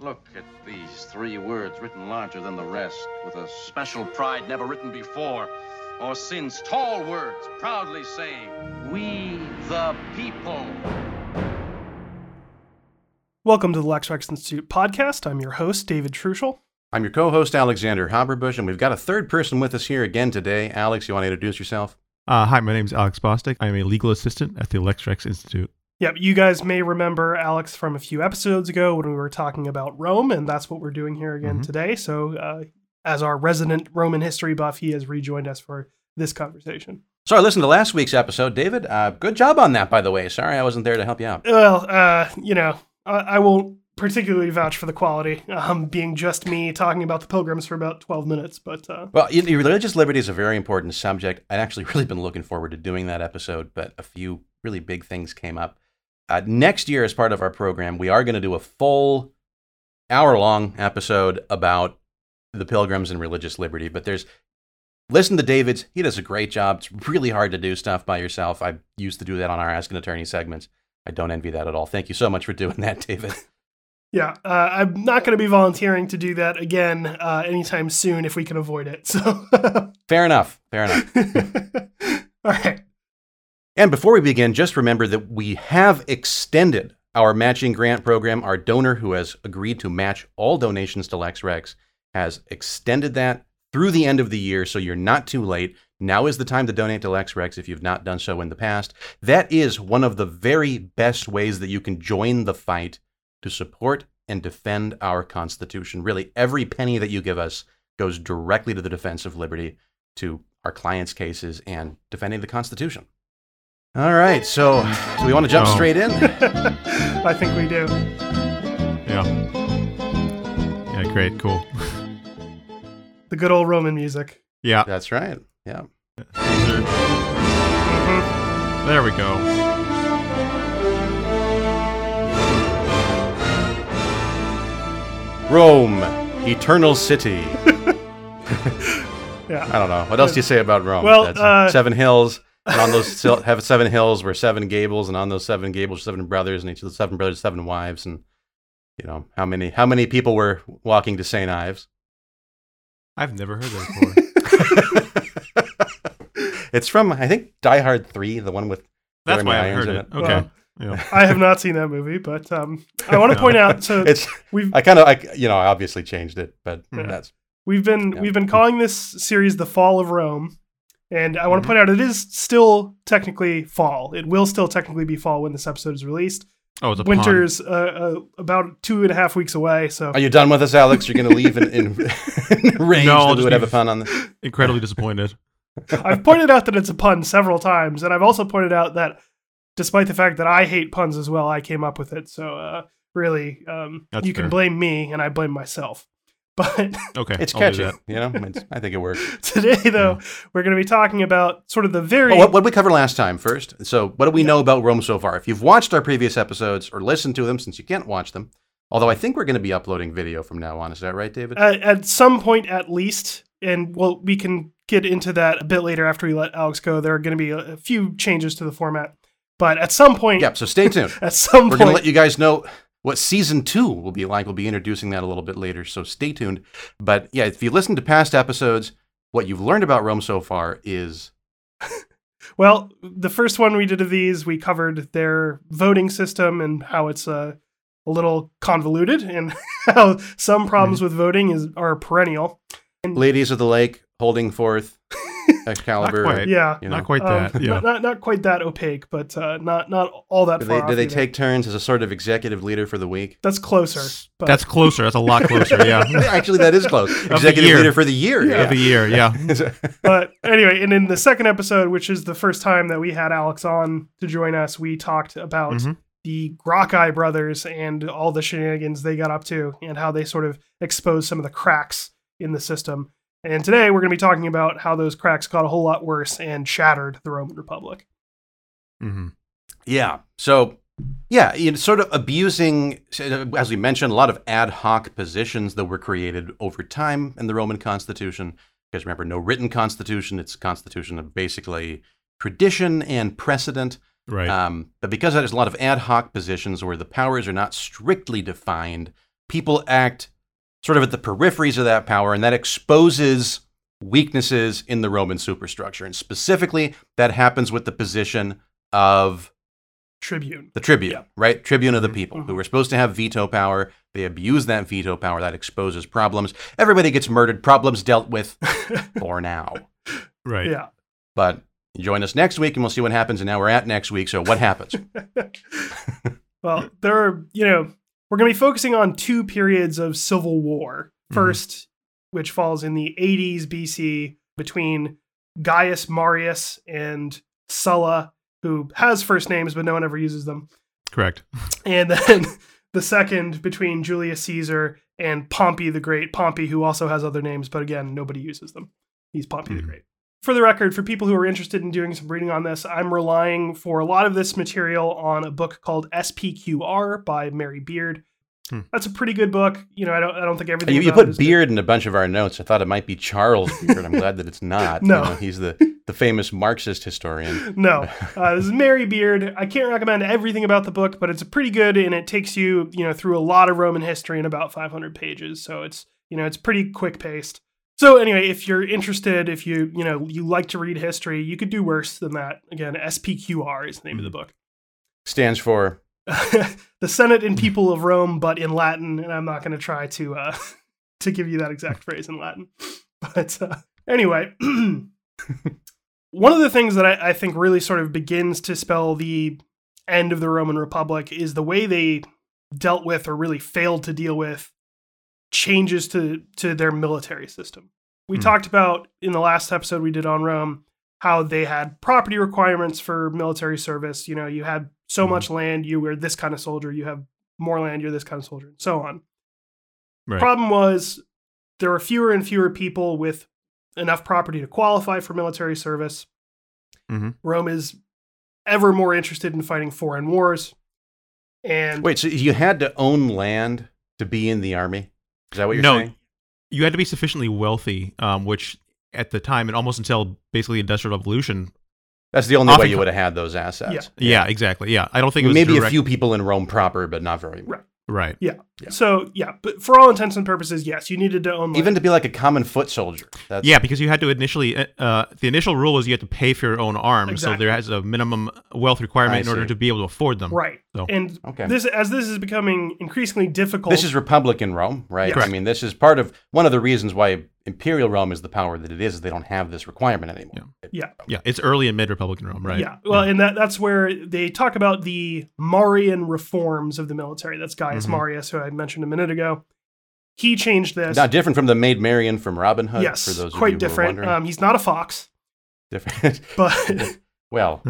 Look at these three words written larger than the rest, with a special pride never written before or since. Tall words proudly saying, We the people. Welcome to the Lex Rex Institute podcast. I'm your host, David Truschel. I'm your co-host Alexander Haberbush, and we've got a third person with us here again today. Alex, you want to introduce yourself? Uh, hi, my name is Alex Bostic. I am a legal assistant at the Lex Rex Institute. Yep, you guys may remember Alex from a few episodes ago when we were talking about Rome, and that's what we're doing here again Mhm. today. So, uh, as our resident Roman history buff, he has rejoined us for this conversation. So I listened to last week's episode, David. Uh, good job on that, by the way. Sorry I wasn't there to help you out. Well, uh, you know, I, I won't particularly vouch for the quality, um, being just me talking about the pilgrims for about 12 minutes, but uh, Well, religious liberty is a very important subject. I'd actually really been looking forward to doing that episode, but a few really big things came up. Uh, next year, as part of our program, we are going to do a full hour-long episode about the pilgrims and religious liberty. But there's listen to David's; he does a great job. It's really hard to do stuff by yourself. I used to do that on our Ask an Attorney segments. I don't envy that at all. Thank you so much for doing that, David. yeah, uh, I'm not going to be volunteering to do that again uh, anytime soon if we can avoid it. So, Fair enough. Fair enough. all right. And before we begin, just remember that we have extended our matching grant program. Our donor who has agreed to match all donations to LexRex has extended that through the end of the year, so you're not too late. Now is the time to donate to LexRex if you've not done so in the past. That is one of the very best ways that you can join the fight to support and defend our Constitution. Really, every penny that you give us goes directly to the defense of liberty, to our clients' cases, and defending the Constitution. All right, so do we want to jump Oh. straight in? I think we do. Yeah. Yeah, great, cool. The good old Roman music. Yeah. That's right. Yeah. Mhm. There we go. Rome, eternal city. Yeah. I don't know. What else do you say about Rome? Well, That's uh, seven hills. And on those have seven hills were seven gables, and on those seven gables, seven brothers, and each of the seven brothers, seven wives, and you know how many how many people were walking to St. Ives? I've never heard that before. it's from I think Die Hard three, the one with That's Jeremy why I Irons heard in it. it. Okay. Well, yeah. I have not seen that movie, but um, I want to point out. So it's we've I kind of I you know I obviously changed it, but Yeah. that's we've been Yeah. we've been calling this series "The Fall of Rome," and I want to Mhm. point out it is still technically fall. It will still technically be fall when this episode is released. Oh, it's a. Winter's uh, uh, about two and a half weeks away, so Are you done with us, Alex? You're going to leave in, in, in rage No, I'll that we just would have a pun on this. Incredibly disappointed. I've pointed out that it's a pun several times, and I've also pointed out that despite the fact that I hate puns as well, I came up with it. So uh, really, um, That's you can blame me, and I blame myself. But Okay. It's catchy, that. you know. It's, I think it works. today, though, hmm. we're going to be talking about sort of the very Well, what, what did we cover last time first? So, what do we know about Rome so far? If you've watched our previous episodes or listened to them, since you can't watch them, although I think we're going to be uploading video from now on. Is that right, David? at, at some point at least, and well, we can get into that a bit later after we let Alex go. There are going to be a, a few changes to the format, but at some point, yep. So stay tuned. at some point We're going to let you guys know what season two will be like. We'll be introducing that a little bit later, so stay tuned. But yeah, if you listen to past episodes, what you've learned about Rome so far is Well, the first one we did of these, we covered their voting system and how it's uh, a little convoluted and how some problems with voting is are perennial. ladies of the lake holding forth Excalibur. Not quite. Yeah. You know. Not quite Um, that. Yeah. not, not not quite that opaque, but uh, not not all that Do far. they, off do they take turns as a sort of executive leader for the week? That's closer. But That's closer. That's a lot closer. Yeah. Actually, that is close. the Executive year. leader for the year. Yeah. Of the year. Yeah. but anyway, and in the second episode, which is the first time that we had Alex on to join us, we talked about Mhm. the Gracchi brothers and all the shenanigans they got up to and how they sort of exposed some of the cracks in the system. And today we're going to be talking about how those cracks got a whole lot worse and shattered the Roman Republic. hmm Yeah. So, yeah, you know, sort of abusing, as we mentioned, a lot of ad hoc positions that were created over time in the Roman Constitution. Because remember, no written constitution; it's a constitution of basically tradition and precedent. Right. Um, but because there's a lot of ad hoc positions where the powers are not strictly defined people act sort of at the peripheries of that power, and that exposes weaknesses in the Roman superstructure. And specifically, that happens with the position of Tribune. the tribune, Yeah. right? Tribune of the people Mhm. who were supposed to have veto power. They abuse that veto power. That exposes problems. Everybody gets murdered. Problems dealt with for now. Right. Yeah. But join us next week and we'll see what happens. And now we're at next week. So what happens? well, there are, you know, we're going to be focusing on two periods of civil war. Mm-hmm. 1st which falls in the 80s BC between Gaius Marius and Sulla, who has first names, but no one ever uses them. Correct. And then the second between Julius Caesar and Pompey the Great. Pompey, who also has other names, but again, nobody uses them. He's Pompey the Mhm. Great. For the record, for people who are interested in doing some reading on this, I'm relying for a lot of this material on a book called SPQR by Mary Beard. Hmm. That's a pretty good book. You know, I don't, I don't think everything. You, you put is good. Beard in a bunch of our notes. I thought it might be Charles Beard. I'm glad that it's not. You No. know, he's the, the famous Marxist historian. No, uh, this is Mary Beard. I can't recommend everything about the book, but it's pretty good, and it takes you, you know, through a lot of Roman history in about 500 pages. So it's, you know, it's pretty quick paced. So anyway, if you're interested, if you, you know, you like to read history, you could do worse than that. Again, SPQR is the name of the book. Stands for the Senate and People of Rome, but in Latin, and I'm not going to try to uh, to give you that exact phrase in Latin. But uh, anyway, one of the things that I, I think really sort of begins to spell the end of the Roman Republic is the way they dealt with or really failed to deal with changes to to their military system. We Hmm. talked about in the last episode we did on Rome how they had property requirements for military service. You know, you had so Mhm. much land, you were this kind of soldier. You have more land, you're this kind of soldier, and so on. Right. Problem was there were fewer and fewer people with enough property to qualify for military service. Mhm. Rome is ever more interested in fighting foreign wars. And wait. So you had to own land to be in the army? Is that what you're No. saying? You had to be sufficiently wealthy, um, which at the time and almost until basically Industrial Revolution. That's the only way you co- would have had those assets. Yeah, exactly. Yeah, I don't think it was Maybe a few people in Rome proper, but not very. Right. Right. Yeah. so, yeah, but for all intents and purposes, yes, you needed to own land. Even to be like a common foot soldier. That's, Yeah, because you had to initially. uh, Uh, the initial rule was you had to pay for your own arms, Exactly. so there has a minimum wealth requirement I in order to be able to afford them. right. So- And Okay. this as this is becoming increasingly difficult. This is Republican Rome, right? Yes. I mean, this is part of one of the reasons why Imperial Rome is the power that it is. is They don't have this requirement anymore. Yeah. Yeah, it's early and mid Republican Rome, right? Yeah. Well, and that that's where they talk about the Marian reforms of the military. That's Gaius Mhm. Marius, who I mentioned a minute ago. He changed this. Not different from the Maid Marian from Robin Hood. yes, for those of quite you different. Who are wondering. Um, he's not a fox, different. but well,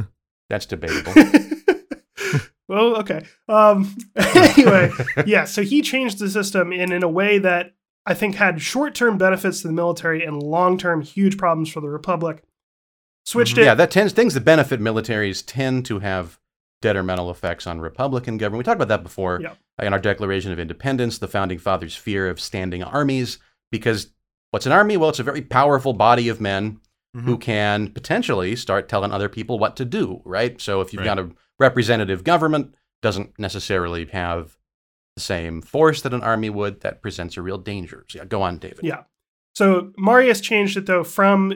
that's debatable. well, okay. Um, anyway, yeah. So he changed the system in in a way that I think had short term benefits to the military and long term huge problems for the republic. Switched it. yeah, that tends things that benefit militaries tend to have detrimental effects on Republican government. We talked about that before Yeah. in our Declaration of Independence. The founding fathers' fear of standing armies because what's an army? Well, it's a very powerful body of men Mhm. who can potentially start telling other people what to do, right? So if you've Right. got a representative government, doesn't necessarily have the same force that an army would, that presents a real danger. So yeah, go on, David. Yeah. So Marius changed it though from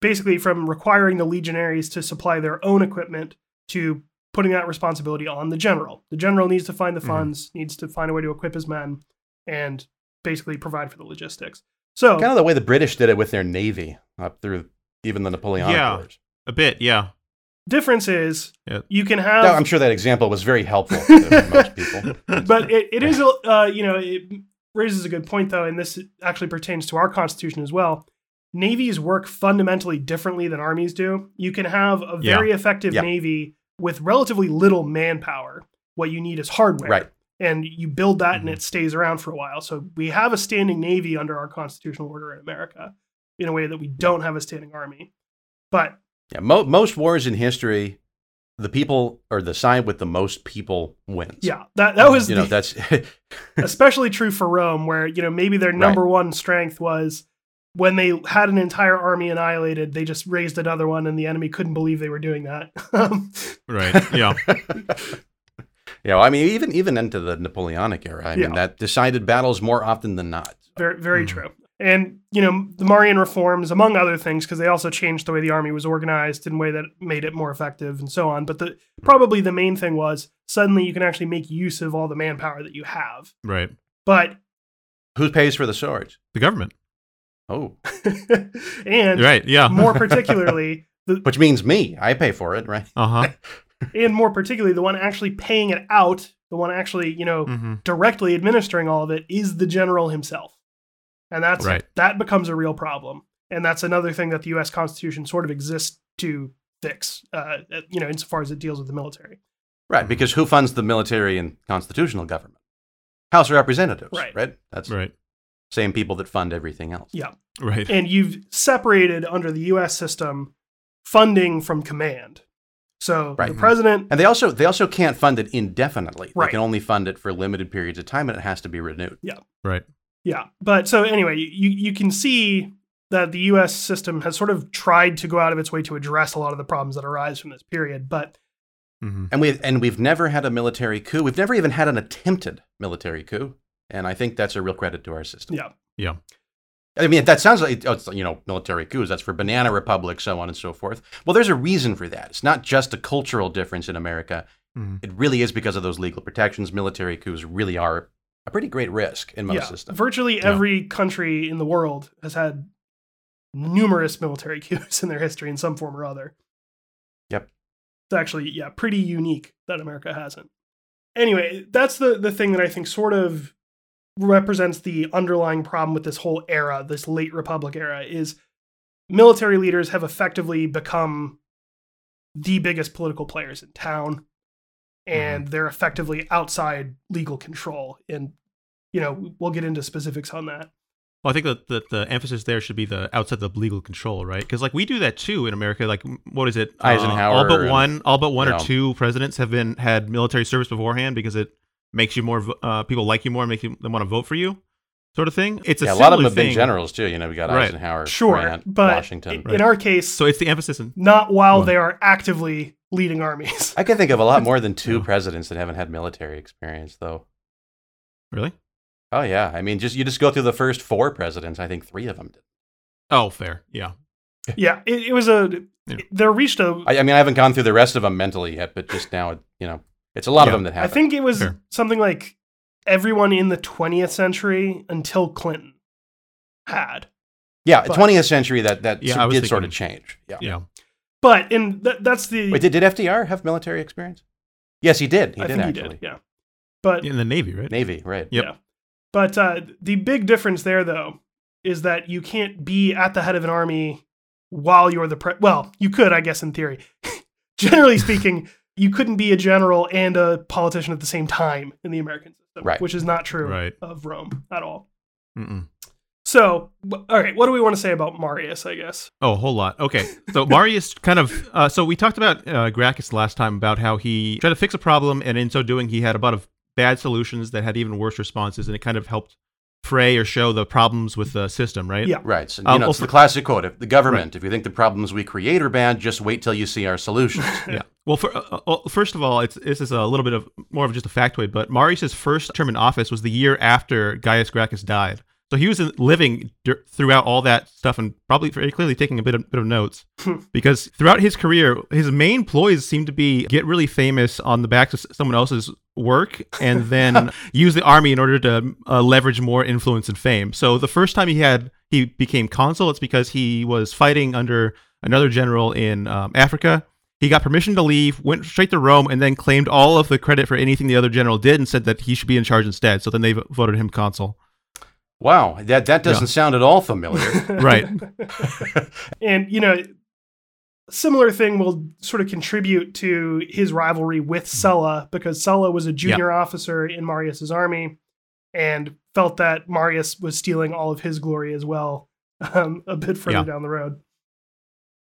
basically from requiring the legionaries to supply their own equipment to putting that responsibility on the general. The general needs to find the Mhm. funds, needs to find a way to equip his men, and basically provide for the logistics. So Kind of the way the British did it with their navy up through even the Napoleonic Yeah. Wars. A bit, yeah. Difference is Yeah. you can have Now, I'm sure that example was very helpful to most people. but it, it is uh, you know it raises a good point though and this actually pertains to our constitution as well navies work fundamentally differently than armies do you can have a Yeah. very effective Yeah. navy with relatively little manpower what you need is hardware Right. and you build that and Mhm. it stays around for a while so we have a standing navy under our constitutional order in america in a way that we don't have a standing army but Yeah, mo- most wars in history, the people or the side with the most people wins. yeah that, that was you know the- that's especially true for Rome, where you know maybe their number one strength was when they had an entire army annihilated, they just raised another one, and the enemy couldn't believe they were doing that. Um, Right. Yeah. You know, I mean, even even into the Napoleonic era, I mean, that decided battles more often than not. Very, very Mhm. true. And you know, the Marian reforms, among other things, because they also changed the way the army was organized in a way that made it more effective and so on. But the probably the main thing was suddenly you can actually make use of all the manpower that you have. Right. But Who pays for the swords? The government. Oh, and Right. Yeah. more particularly the which means me. I pay for it, right? Uh huh. and more particularly the one actually paying it out, the one actually, you know, hmm directly administering all of it is the general himself. And that's Right. that becomes a real problem. And that's another thing that the US Constitution sort of exists to fix, uh, you know, insofar as it deals with the military. Right, because who funds the military and constitutional government? House of Representatives, Right. right? That's Right. same people that fund everything else. Yeah. Right. And you've separated under the US system funding from command. So Right. the president, And they also they also can't fund it indefinitely. Right. They can only fund it for limited periods of time, and it has to be renewed. Yeah. Right. Yeah. But so anyway, you, you can see that the US system has sort of tried to go out of its way to address a lot of the problems that arise from this period. But hmm And we and we've never had a military coup. We've never even had an attempted military coup. And I think that's a real credit to our system. yeah, Yeah. I mean, that sounds like oh, it's, you know military coups. That's for banana republics, so on and so forth. Well, there's a reason for that. It's not just a cultural difference in America. Mhm. It really is because of those legal protections. Military coups really are a pretty great risk in most yeah. systems. Virtually Yeah. every country in the world has had numerous military coups in their history in some form or other. Yep. It's actually, yeah, pretty unique that America hasn't. Anyway, that's the, the thing that I think sort of represents the underlying problem with this whole era, this late Republic era, is military leaders have effectively become the biggest political players in town. And they're effectively outside legal control. And, you know, we'll get into specifics on that. Well, I think that the, the emphasis there should be the outside the legal control, right? Because like we do that too in America. Like, what is it? Uh, Eisenhower all but and, one, all but one you or two presidents have been had military service beforehand because it makes you more. Uh, people like you more, and make you, them want to vote for you, sort of thing. It's a yeah, a lot of them similar have been generals too. You know, we got Right. Eisenhower, Sure. Grant, but Washington. in, Right. in our case, So it's the emphasis in not while Well- they are actively leading armies. I can think of a lot more than two presidents that haven't had military experience, though. really. Oh yeah, I mean, just you just go through the first four presidents. I think three of them did. Oh, fair. Yeah. yeah, it, it was a. Yeah. There reached a. I, I mean, I haven't gone through the rest of them mentally yet, but just now, you know, it's a lot Yeah. of them that have. I think it was Fair. something like everyone in the 20th century until Clinton had. yeah, but- 20th century that that Yeah, so- I was did sort of change. Yeah. Yeah. But and th- that's the. Wait, did, did FDR have military experience? Yes, he did. He I did think actually. he did. Yeah. But In the Navy, right? Navy, right? Yep. Yeah. But uh, the big difference there, though, is that you can't be at the head of an army while you're the pre. Well, you could, I guess, in theory. Generally speaking, you couldn't be a general and a politician at the same time in the American system, Right. which is not true Right. of Rome at all. Mm-mm. So, all right, what do we want to say about Marius? I guess. Oh, a whole lot. Okay. So Marius kind of. Uh, so we talked about uh, Gracchus last time about how he tried to fix a problem, and in so doing, he had a lot of bad solutions that had even worse responses, and it kind of helped fray or show the problems with the system, right? Yeah. Right. So, you Um, know, well, it's the classic quote: "If the government, if you think the problems we create are bad, just wait till you see our solutions." Yeah. Well, for, uh, uh, first of all, it's this is a little bit of more of just a factoid, but Marius's first term in office was the year after Gaius Gracchus died. So he was living throughout all that stuff and probably very clearly taking a bit of, bit of notes because throughout his career, his main ploys seem to be get really famous on the backs of someone else's work and then use the army in order to uh, leverage more influence and fame. So the first time he had he became consul, it's because he was fighting under another general in um, Africa. He got permission to leave, went straight to Rome, and then claimed all of the credit for anything the other general did, and said that he should be in charge instead. So then they voted him consul. wow, that that doesn't Yeah. sound at all familiar. Right. and you know similar thing will sort of contribute to his rivalry with Sulla because Sulla was a junior officer in Marius's army and felt that Marius was stealing all of his glory as well um, a bit further Yeah. down the road.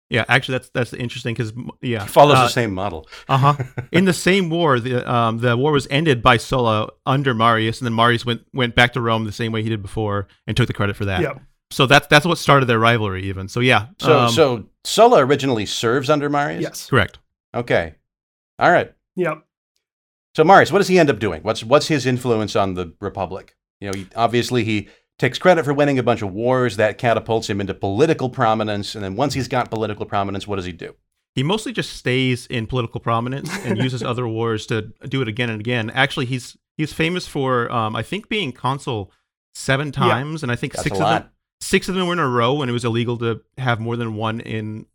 Yeah, actually, that's that's interesting because yeah, He follows uh, the same model. Uh huh. In the same war, the um, the war was ended by Sulla under Marius, and then Marius went went back to Rome the same way he did before and took the credit for that. Yeah. So that's that's what started their rivalry, even. So yeah. So um, so Sulla originally serves under Marius. Yes. correct. Okay. All right. Yep. So Marius, what does he end up doing? What's what's his influence on the Republic? You know, he, obviously he takes credit for winning a bunch of wars that catapults him into political prominence, and then once he's got political prominence, what does he do? He mostly just stays in political prominence and uses other wars to do it again and again. Actually, he's he's famous for um, I think being consul seven times, and I think That's six a of lot. them six of them were in a row when it was illegal to have more than one in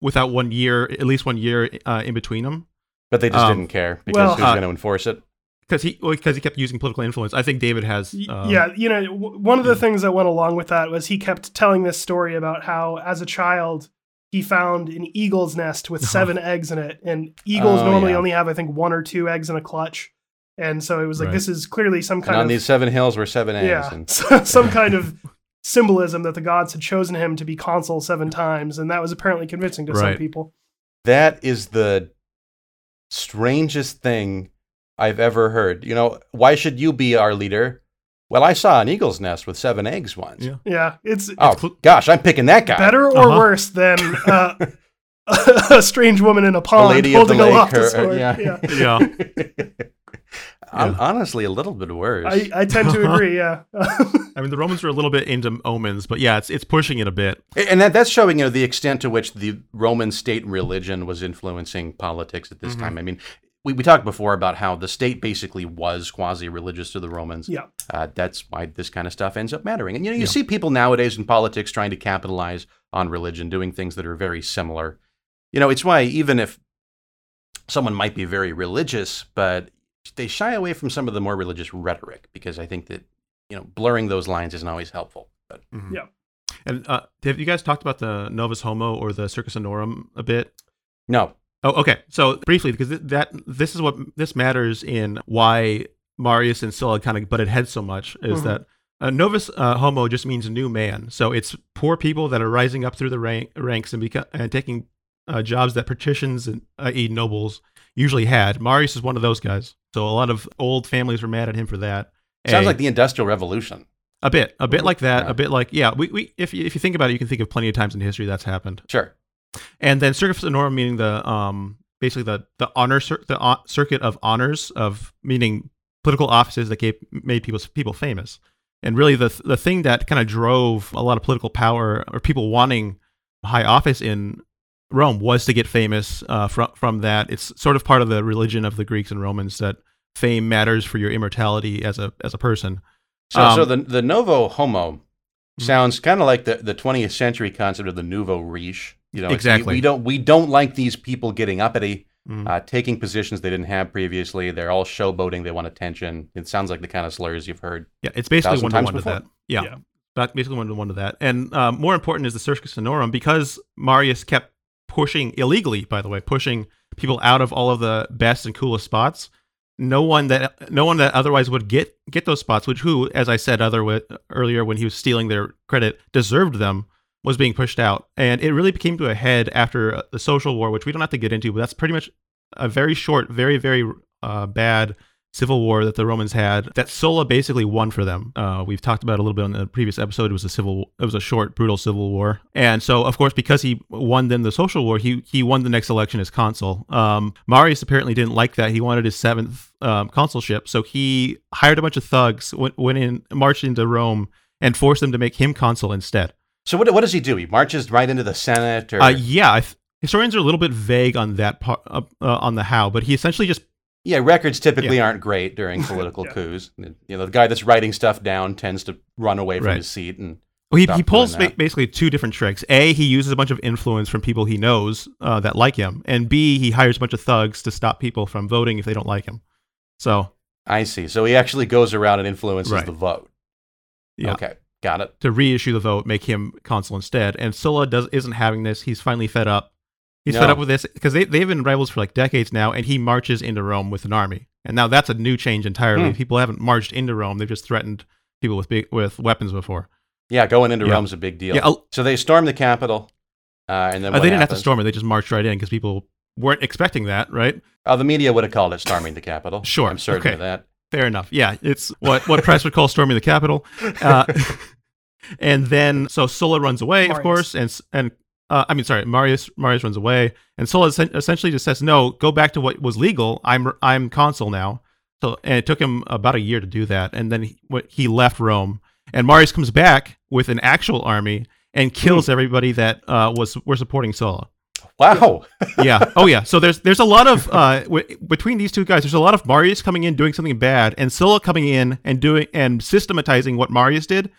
without one year, at least one year uh, in between them. But they just Um, didn't care because well, who's uh, going to enforce it? Because he because he kept using political influence. I think David has. Um, yeah, you know, w- one of the things that went along with that was he kept telling this story about how, as a child, he found an eagle's nest with seven eggs in it, and eagles Oh, normally yeah. only have, I think, one or two eggs in a clutch, and so it was like Right. this is clearly some And kind on of these seven hills were seven eggs. yeah, And some kind of symbolism that the gods had chosen him to be consul seven times, and that was apparently convincing to some people. that is the strangest thing I've ever heard. You know, why should you be our leader? Well, I saw an eagle's nest with seven eggs once. Yeah. Yeah, it's Oh cl- gosh, I'm picking that guy. better or Uh-huh. worse than uh, a strange woman in a pond lady of the holding a lake, loftus her- sword. yeah. yeah. Yeah. Hon- Yeah. Honestly, a little bit worse. I, I tend to agree. Yeah, I mean, the Romans were a little bit into omens, but yeah, it's it's pushing it a bit. and that, that's showing you know the extent to which the Roman state religion was influencing politics at this Mhm. time. I mean, we, we talked before about how the state basically was quasi-religious to the Romans. yeah. Uh, that's why this kind of stuff ends up mattering. And you know, you Yeah. see people nowadays in politics trying to capitalize on religion, doing things that are very similar. You know, it's why even if someone might be very religious, but they shy away from some of the more religious rhetoric because I think that you know blurring those lines isn't always helpful. But Yeah. And uh, have you guys talked about the Novus Homo or the Cursus Honorum a bit? no, Oh, okay. So briefly, because th- that this is what this matters in why Marius and Sulla kind of butted heads so much is Mhm. that uh, Novus uh, Homo just means new man. So it's poor people that are rising up through the rank, ranks and beco- and taking uh, jobs that patricians and i.e. nobles usually had. Marius is one of those guys. So a lot of old families were mad at him for that. sounds A- like the Industrial Revolution. a bit, a bit like that, Yeah. a bit like yeah. We, we if you, if you think about it, you can think of plenty of times in history that's happened. Sure. And then Cursus Honorum meaning the um basically the the honor the uh, circuit of honors of meaning political offices that gave made people people famous. And really the the thing that kind of drove a lot of political power or people wanting high office in Rome was to get famous uh, from from that. It's sort of part of the religion of the Greeks and Romans that fame matters for your immortality as a as a person. So, so Um, the the Novo Homo Mhm. sounds kind of like the, the 20th century concept of the nouveau riche. You know, Exactly. We, we don't we don't like these people getting uppity, Mhm. uh, taking positions they didn't have previously. They're all showboating. They want attention. It sounds like the kind of slurs you've heard. Yeah, it's basically thousand one to times one to before. that. Yeah, Yeah. Back- basically one to one to that. And um, more important is the Cursus Honorum because Marius kept pushing illegally, by the way, pushing people out of all of the best and coolest spots. No one that no one that otherwise would get get those spots, which who, as I said other earlier when he was stealing their credit, deserved them, was being pushed out. And it really came to a head after uh, the social war, which we don't have to get into, but that's pretty much a very short, very very uh, bad civil war that the Romans had that Sulla basically won for them. Uh, we've talked about a little bit on the previous episode. It was a civil, it was a short, brutal civil war, and so of course because he won then the social war, he he won the next election as consul. Um, Marius apparently didn't like that. He wanted his seventh um, consulship, so he hired a bunch of thugs, went, went in, marched into Rome, and forced them to make him consul instead. So what what does he do? He marches right into the Senate, or Uh, yeah, I th- historians are a little bit vague on that part, uh, uh, on the how, but he essentially just yeah, records typically aren't great during political Yeah. coups. You know, the guy that's writing stuff down tends to run away from Right. his seat, and Well, he, he pulls ba- basically two different tricks. A, he uses a bunch of influence from people he knows uh, that like him, and B, he hires a bunch of thugs to stop people from voting if they don't like him. So, I see. So he actually goes around and influences Right. the vote. yeah, Okay, got it. to reissue the vote, make him consul instead. And Sulla does isn't having this. He's finally fed up. He's fed up with this because they they've been rivals for like decades now, and he marches into Rome with an army. And now that's a new change entirely. Hmm. People haven't marched into Rome; they've just threatened people with big, with weapons before. Yeah, going into Yeah. Rome's a big deal. Yeah, I'll- so they storm the Capitol, uh, and then Uh, what they didn't have to storm it; they just marched right in because people weren't expecting that, right? Oh, the media would have called it storming the Capitol. Sure, I'm certain okay. of that. Fair enough. Yeah, it's what what press would call storming the Capitol. Uh, and then so Sulla runs away, of course, and and Uh, I mean, sorry, Marius Marius runs away, and Sulla essen- essentially just says, "No, go back to what was legal. I'm I'm consul now." So, and it took him about a year to do that, and then he, he left Rome. And Marius comes back with an actual army and kills everybody that uh, was were supporting Sulla. Wow. yeah. Oh yeah. So there's there's a lot of uh w- between these two guys. There's a lot of Marius coming in doing something bad, and Sulla coming in and doing and systematizing what Marius did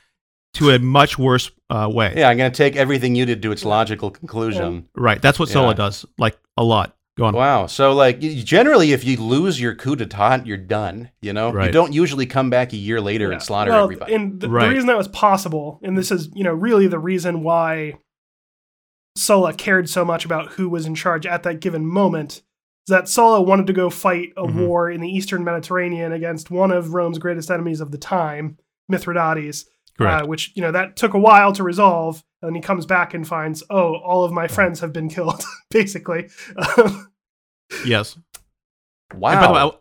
to a much worse uh, way. Yeah, I'm going to take everything you did to its logical conclusion. Right. That's what Sulla Yeah. does. Like a lot. Go on. Wow. So, like, generally, if you lose your coup d'etat, you're done. You know, you don't usually come back a year later Yeah. and slaughter well, everybody. And the, the reason that was possible, and this is, you know, really the reason why Sulla cared so much about who was in charge at that given moment, is that Sulla wanted to go fight a Mhm. war in the Eastern Mediterranean against one of Rome's greatest enemies of the time, Mithridates. Correct. Uh, which you know that took a while to resolve, and then he comes back and finds, oh, all of my friends have been killed, basically. Um, yes. wow. And by the way, I,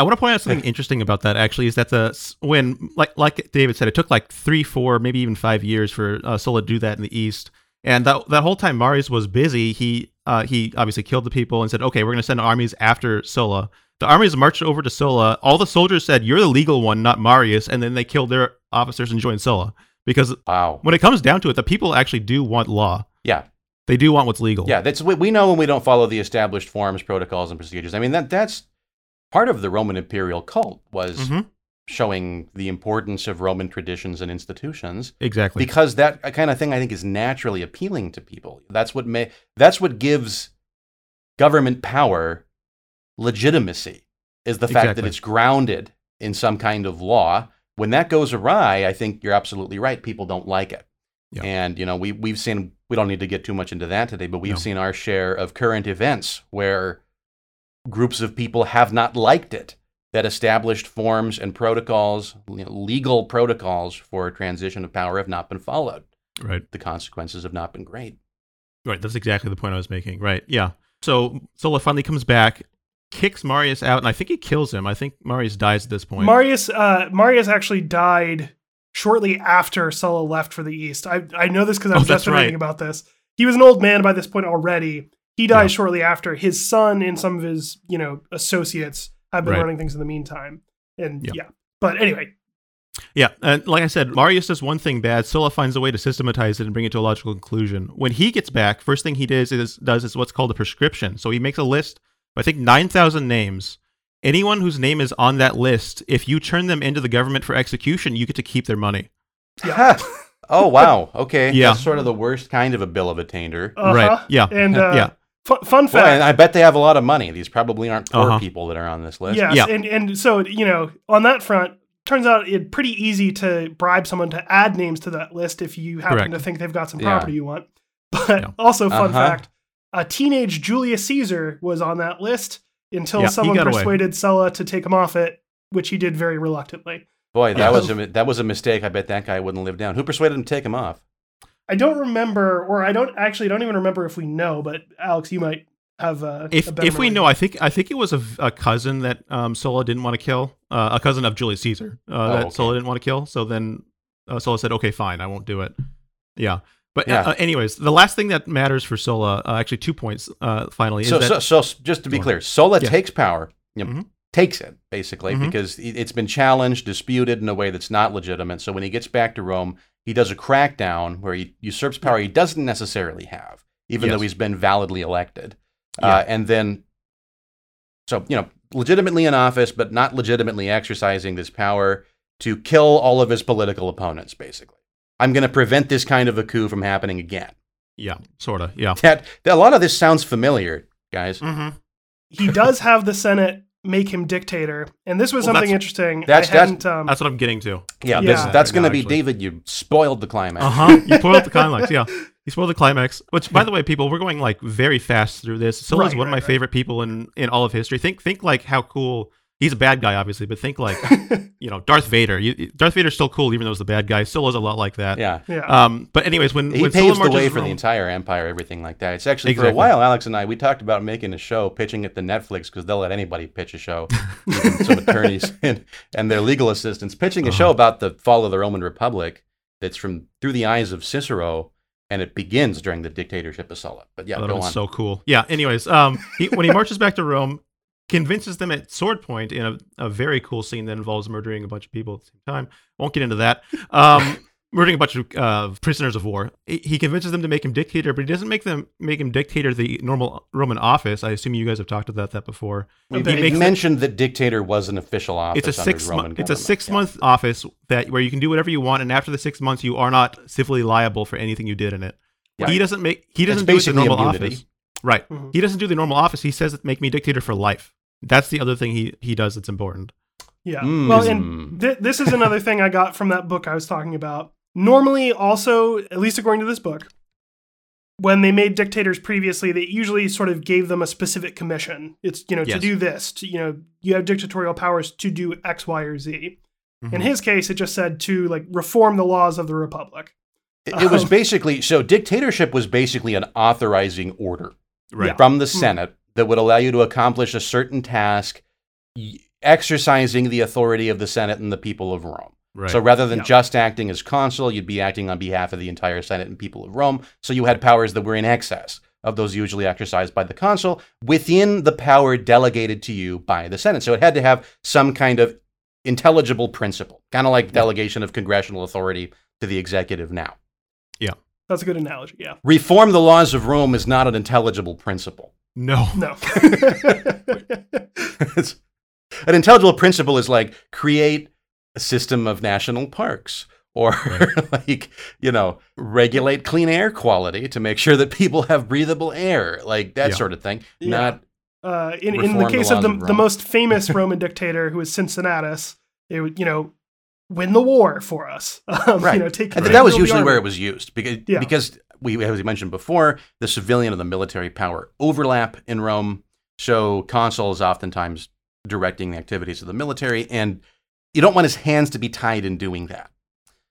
I want to point out something interesting about that. Actually, is that the when like like David said, it took like three, four, maybe even five years for uh, Sulla to do that in the East. And that that whole time Marius was busy. He uh, he obviously killed the people and said, "Okay, we're going to send armies after Sulla." The armies marched over to Sulla. All the soldiers said, "You're the legal one, not Marius," and then they killed their officers and Sulla. Because wow. when it comes down to it, the people actually do want law. Yeah. They do want what's legal. Yeah. That's we, we know when we don't follow the established forms, protocols, and procedures. I mean, that that's part of the Roman imperial cult was Mhm. showing the importance of Roman traditions and institutions. exactly. because that kind of thing I think is naturally appealing to people. That's what may that's what gives government power legitimacy is the fact that it's grounded in some kind of law. When that goes awry, I think you're absolutely right. People don't like it. Yeah. And you know, we we've seen we don't need to get too much into that today, but we've No. seen our share of current events where groups of people have not liked it that established forms and protocols, you know, legal protocols for transition of power have not been followed. right. The consequences have not been great. Right, that's exactly the point I was making. Right, yeah. So Sulla finally comes back, kicks Marius out, and I think he kills him. I think Marius dies at this point. Marius uh, Marius actually died shortly after Sulla left for the East. I I know this because I Oh, was that's just reading right. about this. He was an old man by this point already. He dies Yeah. shortly after. His son and some of his you know associates have been Right. running things in the meantime. And Yeah. yeah, but anyway, yeah, and like I said, Marius does one thing bad. Sulla finds a way to systematize it and bring it to a logical conclusion. When he gets back, first thing he does is does is what's called a proscription. So he makes a list. Of, I think nine thousand names. Anyone whose name is on that list, if you turn them into the government for execution, you get to keep their money. Yeah. oh wow. Okay. Yeah. That's sort of the worst kind of a bill of attainder. uh-huh. Right, yeah. And uh, Yeah. fu- fun Well, and fact. I bet they have a lot of money. These probably aren't poor Uh-huh. people that are on this list. Yes, Yeah. and and so you know, on that front, turns out it's pretty easy to bribe someone to add names to that list if you happen Correct. to think they've got some Yeah. property you want. But Yeah. also, fun Uh-huh. fact: a teenage Julius Caesar was on that list until Yeah, someone got away. persuaded Sulla to take him off it, which he did very reluctantly. Boy, that Yeah. was a that was a mistake. I bet that guy wouldn't live down. Who persuaded him to take him off? I don't remember, or I don't actually don't even remember if we know. But Alex, you might have uh, If a if we memory. know, I think I think it was a, a cousin that um, Sulla didn't want to kill, uh, a cousin of Julius Caesar uh, that okay. Sulla didn't want to kill. So then uh, Sulla said, "Okay, fine, I won't do it." Yeah, but Yeah. Uh, anyways, the last thing that matters for Sulla, uh, actually, two points. Uh, finally, So, is that so, so just to be clear, Sulla Yeah. takes power, you know, Mhm. takes it basically Mhm. because it- it's been challenged, disputed in a way that's not legitimate. So when he gets back to Rome, he does a crackdown where he usurps power he doesn't necessarily have, even Yes. though he's been validly elected. Yeah. Uh, and then, so you know, legitimately in office, but not legitimately exercising this power to kill all of his political opponents. Basically, I'm going to prevent this kind of a coup from happening again. yeah, sort of, yeah. That, that a lot of this sounds familiar, guys. Mm-hmm. he does have the Senate make him dictator, and this was Well, something that's- interesting. that's- I that's- um, That's what I'm getting to. Yeah, Yeah. That's, that's going to be actually. David. You spoiled the climax. Uh huh. You spoiled the climax. Yeah, you spoiled the climax. Which, by the way, people, we're going like very fast through this. Sulla's Right, one of my right. favorite people in in all of history. Think think like how cool. He's a bad guy, obviously, but think like you know Darth Vader. You, Darth Vader's still cool, even though he's the bad guy. Sulla's a lot like that. Yeah. yeah. Um. But anyways, when He when paves Sulla the way marches for the entire empire, everything like that. It's actually for a while, Alex and I, we talked about making a show, pitching it to Netflix because they'll let anybody pitch a show, even some attorneys and, and their legal assistants, pitching a Uh-huh. show about the fall of the Roman Republic that's from through the eyes of Cicero and it begins during the dictatorship of Sulla. But yeah, Oh, that go was on. so cool. Yeah. Anyways, um, he, when he marches back to Rome, convinces them at sword point in a, a very cool scene that involves murdering a bunch of people at the same time. Won't get into that. Um, murdering a bunch of uh, prisoners of war. He he convinces them to make him dictator, but he doesn't make them make him dictator the normal Roman office. I assume you guys have talked about that before. A He bit. He makes them- mentioned that dictator was an official office. it's a under six Roman month it's a six Yeah. month office that where you can do whatever you want, and after the six months, you are not civilly liable for anything you did in it. Right. He doesn't make he doesn't do it the normal immunity. office. Right. Mhm. He doesn't do the normal office. He says, "Make me dictator for life." That's the other thing he he does that's important. Yeah. Mm. Well, and th- this is another thing I got from that book I was talking about. Normally, also, at least according to this book, when they made dictators previously, they usually sort of gave them a specific commission. It's, you know, to do this, to, you know, you have dictatorial powers to do X, Y, or Z. Mm-hmm. In his case, it just said to like reform the laws of the republic. It, it was Um, basically so dictatorship was basically an authorizing order Right. From the Hmm. Senate that would allow you to accomplish a certain task, exercising the authority of the Senate and the people of Rome. Right. So rather than Yeah. just acting as consul, you'd be acting on behalf of the entire Senate and people of Rome. So you had powers that were in excess of those usually exercised by the consul within the power delegated to you by the Senate. So it had to have some kind of intelligible principle, kind of like delegation of congressional authority to the executive now. Yeah. That's a good analogy. Yeah. Reform the laws of Rome is not an intelligible principle. No. No. It's- an intelligible principle is like create a system of national parks or like you know regulate clean air quality to make sure that people have breathable air like that Yeah. sort of thing Yeah. not uh, in, in Reform the the case of the, of the Rome. most famous Roman dictator, who was Cincinnatus, it would, you know, win the war for us. Um, Right. You know, take I think take that was usually where it was used because Yeah. because we as we mentioned before the civilian and the military power overlap in Rome so consul is oftentimes directing the activities of the military and you don't want his hands to be tied in doing that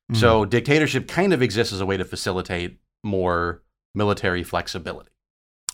Hmm. So dictatorship kind of exists as a way to facilitate more military flexibility.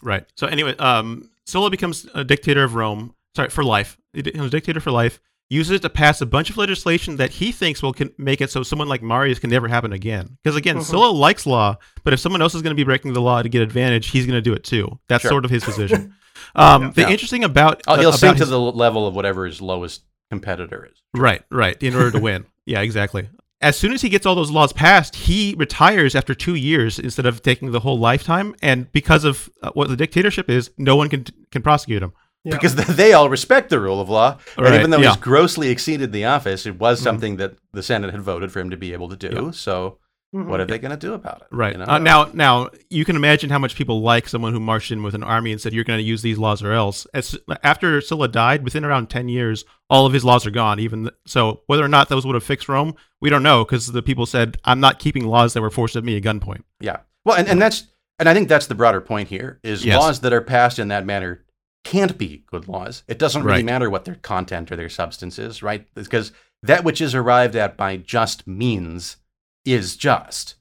Right. So anyway, um, Sulla becomes a dictator of Rome. Sorry, for life. He becomes a dictator for life. Uses it to pass a bunch of legislation that he thinks will can make it so someone like Marius can never happen again. Because again, Mhm. Sulla likes law, but if someone else is going to be breaking the law to get advantage, he's going to do it too. That's Sure. sort of his position. Um, Yeah. the Yeah. interesting about Oh, uh, he'll about sink to his- the level of whatever his lowest competitor is. Right, right. In order to win. Yeah, exactly. As soon as he gets all those laws passed, he retires after two years instead of taking the whole lifetime. And because of uh, what the dictatorship is, no one can can prosecute him. Yeah. Because they all respect the rule of law. And even though yeah. he's grossly exceeded the office, it was Mhm. something that the Senate had voted for him to be able to do. Yeah. So Mhm. what are they going to do about it? Right you know? uh, now, now you can imagine how much people like someone who marched in with an army and said, "You're going to use these laws or else." As after Sulla died, within around ten years, all of his laws are gone. Even th- so, whether or not those would have fixed Rome, we don't know because the people said, "I'm not keeping laws that were forced at me at gunpoint." Yeah. Well, and, and that's and I think that's the broader point here is Yes. laws that are passed in that manner can't be good laws. It doesn't really Right. matter what their content or their substance is, right? Because that which is arrived at by just means is just.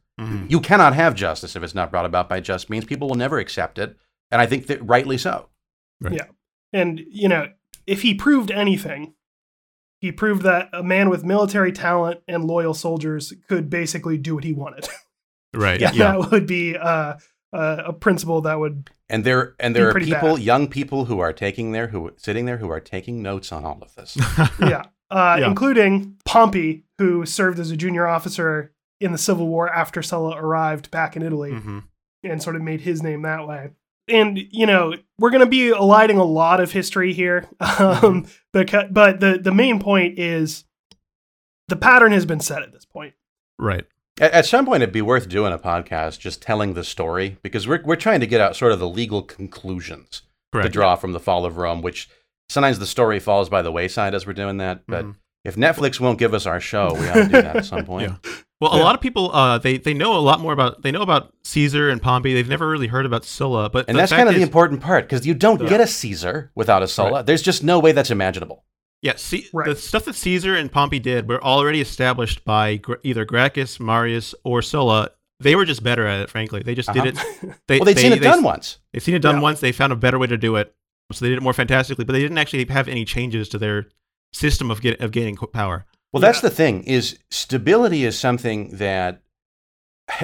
You cannot have justice if it's not brought about by just means. People will never accept it, and I think that rightly so. Yeah. And, you know, if he proved anything, he proved that a man with military talent and loyal soldiers could basically do what he wanted. Right. Yeah. Yeah. that would be uh, uh, a principle that would, And there and there are people, bad. young people who are taking there, who sitting there, who are taking notes on all of this. yeah, uh, Yeah. including Pompey, who served as a junior officer in the Civil War after Sulla arrived back in Italy hmm and sort of made his name that way. And you know, we're going to be alighting a lot of history here, um, because, but the the main point is the pattern has been set at this point. Right. At, at some point, it'd be worth doing a podcast just telling the story because we're we're trying to get out sort of the legal conclusions Correct. to draw from the fall of Rome, which sometimes the story falls by the wayside as we're doing that. But Mhm. if Netflix won't give us our show, we ought to do that at some point. Yeah. Well, a Yeah. lot of people uh, they they know a lot more about they know about Caesar and Pompey. They've never really heard about Sulla, but And that's kind of the important part because you don't Yeah. get a Caesar without a Sulla. There's just no way that's imaginable. Yeah, see, Right. the stuff that Caesar and Pompey did were already established by Gra- either Gracchus, Marius, or Sulla. They were just better at it, frankly. They just did Uh-huh. it. They, Well, they'd they, seen it they, done once. They've seen it done Yeah. once. They found a better way to do it, so they did it more fantastically. But they didn't actually have any changes to their system of get, of gaining power. Well, that's Yeah. the thing is stability is something that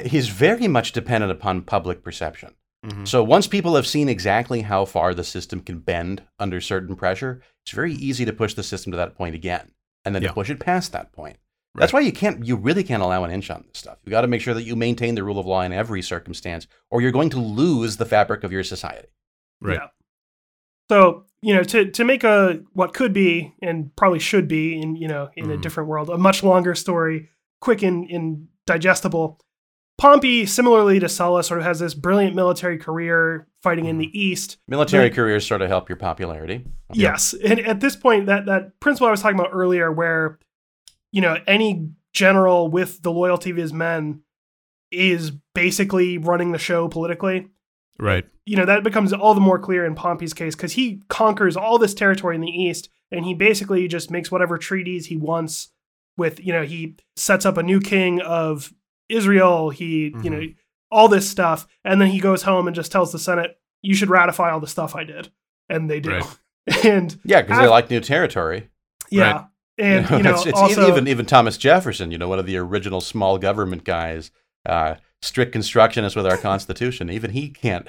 is very much dependent upon public perception. Mhm. So once people have seen exactly how far the system can bend under certain pressure, it's very easy to push the system to that point again, and then Yeah. to push it past that point. That's why you can't, you really can't allow an inch on this stuff. You got to make sure that you maintain the rule of law in every circumstance, or you're going to lose the fabric of your society. Right. Yeah. So you know, to to make a what could be and probably should be in you know in a Mhm. different world, a much longer story, quick and, and digestible. Pompey, similarly to Sulla, sort of has this brilliant military career fighting in the mm-hmm. east. Military But- careers sort of help your popularity. Yes, and at this point, that that principle I was talking about earlier, where you know any general with the loyalty of his men is basically running the show politically. Right. You know that becomes all the more clear in Pompey's case because he conquers all this territory in the east, and he basically just makes whatever treaties he wants. With you know, he sets up a new king of Israel. He you know all this stuff, and then he goes home and just tells the Senate, "You should ratify all the stuff I did," and they do. Right. And Yeah, because they Af- like new territory. yeah. Right. And you know, it's, it's also even even Thomas Jefferson, you know, one of the original small government guys, uh, strict constructionist with our Constitution. Even he can't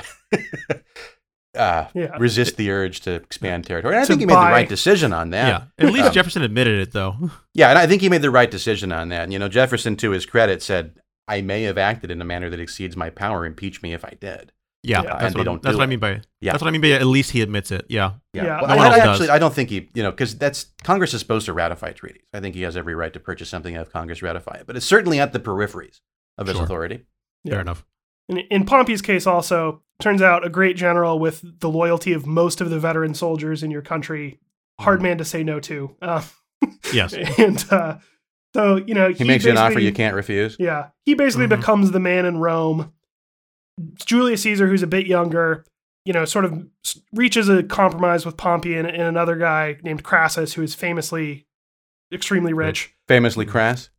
uh, yeah. resist the urge to expand territory. And I To think he made the right decision on that. Yeah. At least Um, Jefferson admitted it, though. Yeah, and I think he made the right decision on that. And, you know, Jefferson, to his credit, said, "I may have acted in a manner that exceeds my power. Impeach me if I did." Yeah. Yeah. That's, And they what, don't that's do what I mean by Yeah. That's what I mean by at least he admits it. Yeah. Yeah. Well, No I, one I actually. I don't think he, you know, because that's Congress is supposed to ratify treaties. I think he has every right to purchase something and have Congress ratify it. But it's certainly at the peripheries of his Sure. authority. Yeah. Fair enough. In, in Pompey's case, also turns out a great general with the loyalty of most of the veteran soldiers in your country. Hard Mm-hmm. man to say no to. Uh, Yes. and uh, so you know He, makes you an offer you can't refuse. Yeah, he basically Mhm. becomes the man in Rome. Julius Caesar, who's a bit younger, you know, sort of reaches a compromise with Pompey and, and another guy named Crassus, who is famously extremely rich. Famously crass.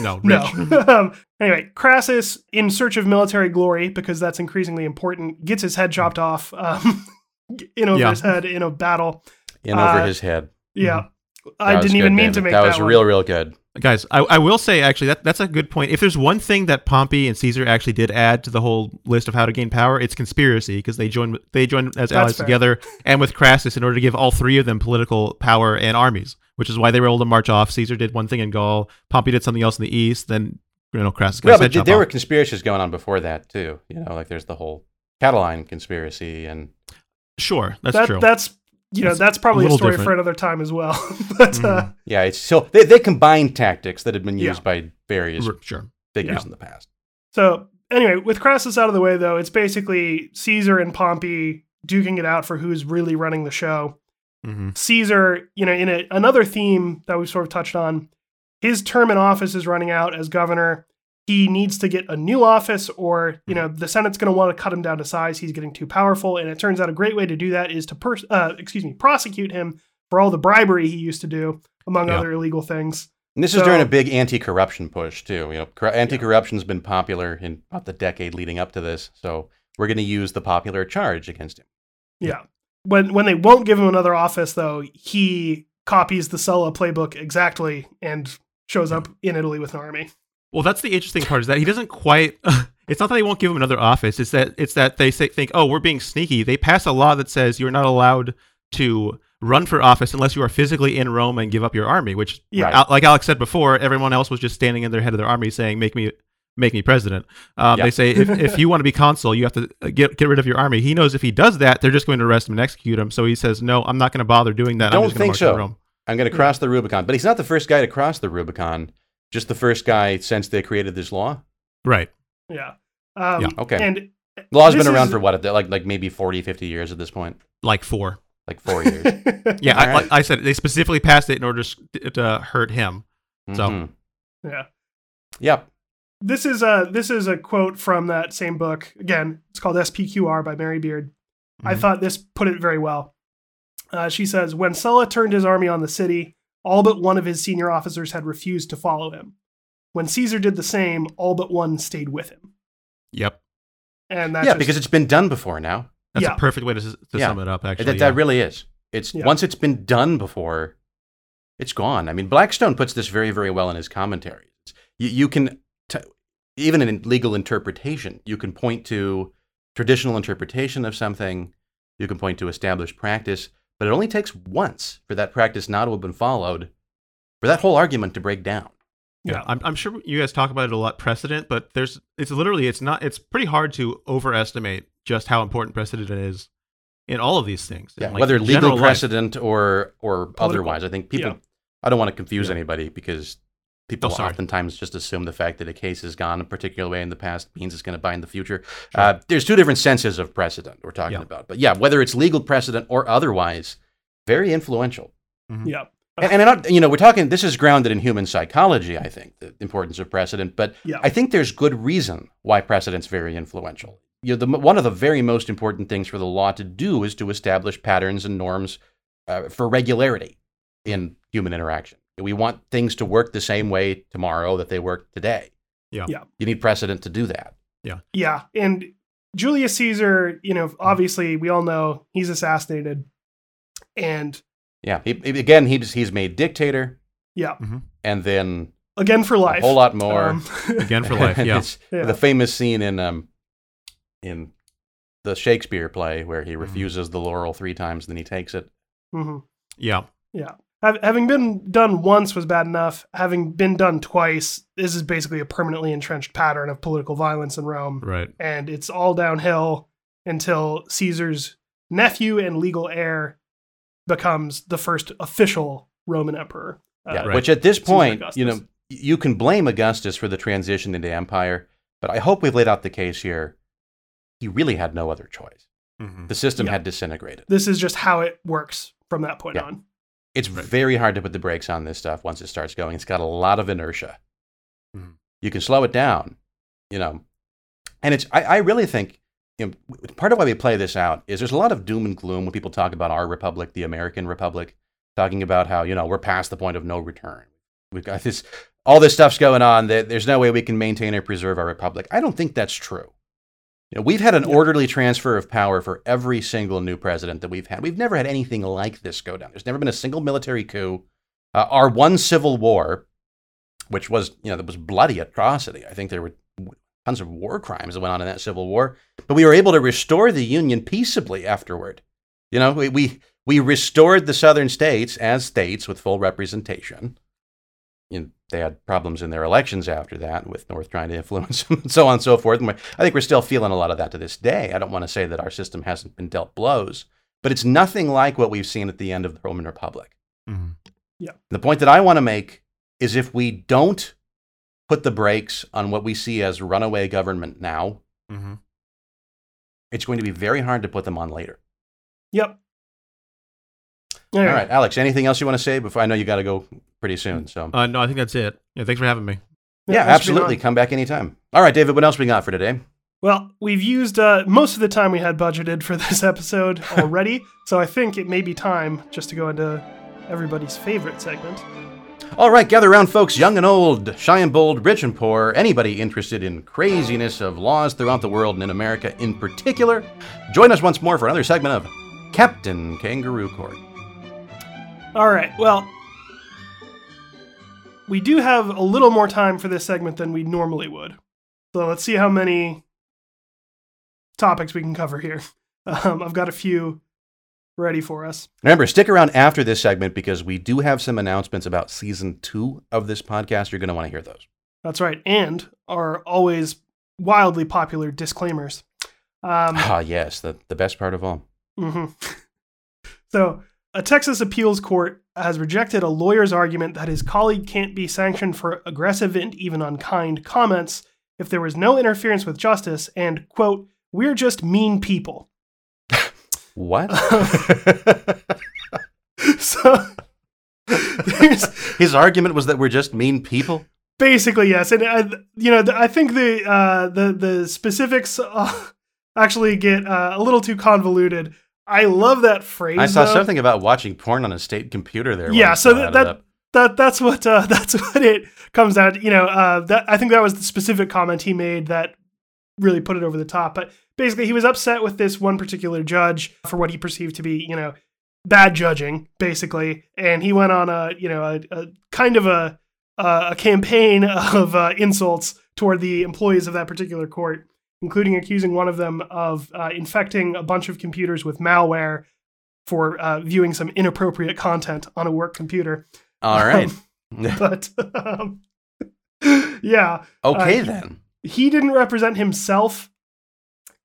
No. Rich. No. um, anyway, Crassus, in search of military glory, because that's increasingly important, gets his head chopped off um, in over Yeah. his head in a battle. In over Uh, his head. Yeah. That I didn't good, even mean David. to make that that, was one. real, real good. Guys, I, I will say actually that that's a good point. If there's one thing that Pompey and Caesar actually did add to the whole list of how to gain power, it's conspiracy because they joined they joined as allies fair. together and with Crassus in order to give all three of them political power and armies, which is why they were able to march off. Caesar did one thing in Gaul, Pompey did something else in the east, then you know Crassus got Well, but chopped there were conspiracies going on before that too. You know, like there's the whole Catiline conspiracy, and Sure, that's that, true. That's you know It's that's probably a a, story different. for another time as well. but uh, Mhm. yeah, it's so they, they combined tactics that had been used Yeah. by various sure. figures Yeah. in the past. So anyway, with Crassus out of the way, though, it's basically Caesar and Pompey duking it out for who's really running the show. hmm Caesar, you know, in a, another theme that we've sort of touched on, his term in office is running out as governor. He needs to get a new office, or you know, the Senate's going to want to cut him down to size. He's getting too powerful, and it turns out a great way to do that is to, pers- uh, excuse me, prosecute him for all the bribery he used to do, among Yeah. other illegal things. And this is during a big anti-corruption push too. You know, cor- anti-corruption's been popular in about the decade leading up to this, so we're going to use the popular charge against him. Yeah. When when they won't give him another office, though, he copies the Sulla playbook exactly and shows up in Italy with an army. Well, that's the interesting part is that he doesn't quite. it's not that they won't give him another office. It's that it's that they say, think, oh, we're being sneaky. They pass a law that says you're not allowed to run for office unless you are physically in Rome and give up your army. Which, Yeah. Right. Like Alex said before, everyone else was just standing in their head of their army saying, "Make me." Make me president. Um, Yeah. They say if, if you want to be consul, you have to uh, get get rid of your army. He knows if he does that, they're just going to arrest him and execute him. So he says, "No, I'm not going to bother doing that. I'm Don't just going think to march so. to Rome." I'm going to cross the Rubicon, but he's not the first guy to cross the Rubicon. Just the first guy since they created this law. Right. Yeah. Um, Yeah. Okay. And law's been around is- for what? Like like maybe 40, 50 years at this point. Like four. Like four years. Yeah, I, right. like I said, they specifically passed it in order to, hurt him. So- Mhm. yeah. Yep. This is a this is a quote from that same book. Again, it's called SPQR by Mary Beard. I Mhm. thought this put it very well. Uh, she says, when Sulla turned his army on the city, all but one of his senior officers had refused to follow him. When Caesar did the same, all but one stayed with him. Yep. And that's yeah, just- because it's been done before now. That's Yeah. a perfect way to, to Yeah. sum it up, actually. that, yeah. that really is. It's Yeah. once it's been done before, it's gone. I mean, Blackstone puts this very, very well in his commentaries. You, you can, t- even in legal interpretation, you can point to traditional interpretation of something, you can point to established practice, but it only takes once for that practice not to have been followed for that whole argument to break down. Yeah. I'm, I'm sure you guys talk about it a lot precedent, but there's it's literally it's not it's pretty hard to overestimate just how important precedent is in all of these things. Yeah, like, whether legal life. precedent or or Political. otherwise. I think people. Yeah. I don't want to confuse Yeah. anybody because people Oh, oftentimes just assume the fact that a case has gone a particular way in the past means it's going to bind the future. Uh, there's two different senses of precedent we're talking Yeah. about, but yeah, whether it's legal precedent or otherwise, very influential. Yeah. And, and not, you know, we're talking. This is grounded in human psychology. I think the importance of precedent, but Yeah. I think there's good reason why precedent's very influential. You know, the, one of the very most important things for the law to do is to establish patterns and norms uh, for regularity in human interaction. We want things to work the same way tomorrow that they work today. Yeah. Yeah. You need precedent to do that. Yeah, Yeah. and Julius Caesar, you know, obviously we all know he's assassinated, and Yeah. He, he- again, he's he's made dictator, yeah, and then again for life. a whole lot more. Um, Again for life, yeah. It's Yeah. The famous scene in um in the Shakespeare play where Mm-hmm. he refuses the laurel three times, then he takes it. mhm. Yeah. Hav- Having been done once was bad enough. Having been done twice, this is basically a permanently entrenched pattern of political violence in Rome, Right. and it's all downhill until Caesar's nephew and legal heir becomes the first official Roman emperor. Uh, Yeah, Right. which at this point, you know, you can blame Augustus for the transition into empire, but I hope we've laid out the case here. He really had no other choice. Mhm. The system Yeah. had disintegrated. This is just how it works from that point Yeah. on. It's Right. very hard to put the brakes on this stuff once it starts going. It's got a lot of inertia. Mhm. You can slow it down, you know. And it's I, I really think you know, part of why we play this out is there's a lot of doom and gloom when people talk about our republic, the American republic, talking about how you know we're past the point of no return. We've got this, all this stuff's going on. That there's no way we can maintain or preserve our republic. I don't think that's true. You know, we've had an Yeah. orderly transfer of power for every single new president that we've had. We've never had anything like this go down. There's never been a single military coup. Uh, our one civil war, which was, you know, that was bloody atrocity. I think there were tons of war crimes that went on in that civil war, but we were able to restore the union peaceably afterward. You know, we we, we restored the southern states as states with full representation. You know, they had problems in their elections after that, with North trying to influence them, and so on and so forth. And I think we're still feeling a lot of that to this day. I don't want to say that our system hasn't been dealt blows, but it's nothing like what we've seen at the end of the Roman Republic. Mhm. The point that I want to make is if we don't put the brakes on what we see as runaway government now, Mhm. it's going to be very hard to put them on later. Yep. All right, Alex, anything else you want to say before I know you got to go pretty soon. So, Uh, no, I think that's it. Yeah. Thanks for having me. yeah, thanks for being absolutely. Come back anytime. All right, David, what else we got for today? Well, we've used uh, most of the time we had budgeted for this episode already, so I think it may be time just to go into everybody's favorite segment. All right, gather around, folks, young and old, shy and bold, rich and poor, anybody interested in craziness of laws throughout the world and in America in particular. Join us once more for another segment of Captain Kangaroo Court. All right, well, we do have a little more time for this segment than we normally would. So let's see how many topics we can cover here. Um, I've got a few ready for us. Remember, stick around after this segment because we do have some announcements about season two of this podcast. You're going to want to hear those. That's right, and our always wildly popular disclaimers. Um, Ah, yes, the, the best part of all. hmm So, a Texas appeals court has rejected a lawyer's argument that his colleague can't be sanctioned for aggressive and even unkind comments if there was no interference with justice and, quote, we're just mean people. What? So, His argument was that we're just mean people? basically yes, and uh, you know I think the uh, the the specifics uh, actually get uh, a little too convoluted. I love that phrase. I saw though. something about watching porn on a state computer there. Yeah, so that, that that that's what uh, that's what it comes out. You know, uh, that I think that was the specific comment he made that really put it over the top. But basically, he was upset with this one particular judge for what he perceived to be, you know, bad judging, basically, and he went on a you know a, a kind of a a a campaign of uh, insults toward the employees of that particular court, including accusing one of them of uh, infecting a bunch of computers with malware for uh, viewing some inappropriate content on a work computer. All right. But um, yeah, okay uh, then. he didn't represent himself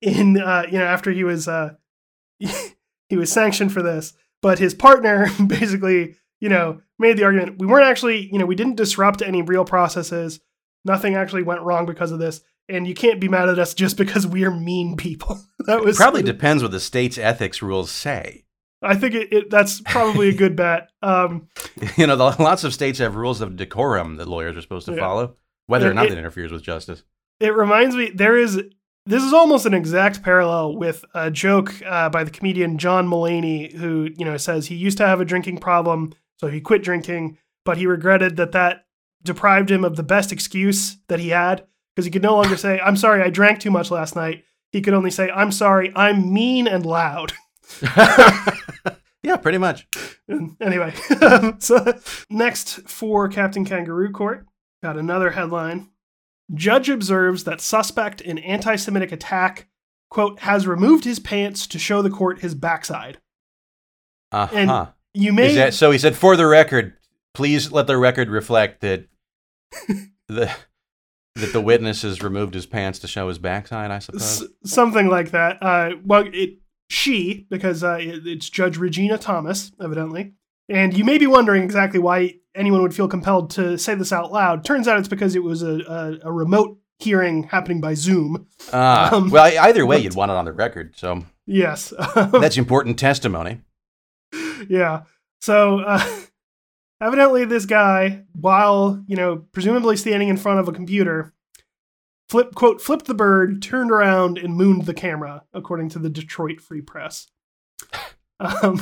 in uh, you know after he was uh, he was sanctioned for this, but his partner basically you know made the argument we weren't actually you know we didn't disrupt any real processes. Nothing actually went wrong because of this, and you can't be mad at us just because we're mean people. that was Probably depends what the state's ethics rules say. I think it, it, that's probably a good bet. Um, You know, the, lots of states have rules of decorum that lawyers are supposed to Yeah. follow, whether or not it- it interferes with justice. it reminds me there is this is almost an exact parallel with a joke uh, by the comedian John Mulaney, who you know says he used to have a drinking problem, so he quit drinking, but he regretted that that deprived him of the best excuse that he had because he could no longer say "I'm sorry, I drank too much last night." He could only say "I'm sorry, I'm mean and loud." yeah, pretty much. anyway, so next for Captain Kangaroo Court, got another headline. Judge observes that suspect in anti Semitic attack, quote, has removed his pants to show the court his backside. Uh And huh. You may. Is that so? He said, for the record, please let the record reflect that the that the witness has removed his pants to show his backside. I suppose. S- something like that. Uh, well, it she because uh, it- it's Judge Regina Thomas, evidently, and you may be wondering exactly why anyone would feel compelled to say this out loud. Turns out it's because it was a, a, a remote hearing happening by Zoom. Ah, Um, well, either way, but- you'd want it on the record. So Yes, that's important testimony. yeah. So uh, evidently, this guy, while you know, presumably standing in front of a computer, flip quote flipped the bird, turned around, and mooned the camera, according to the Detroit Free Press. Um,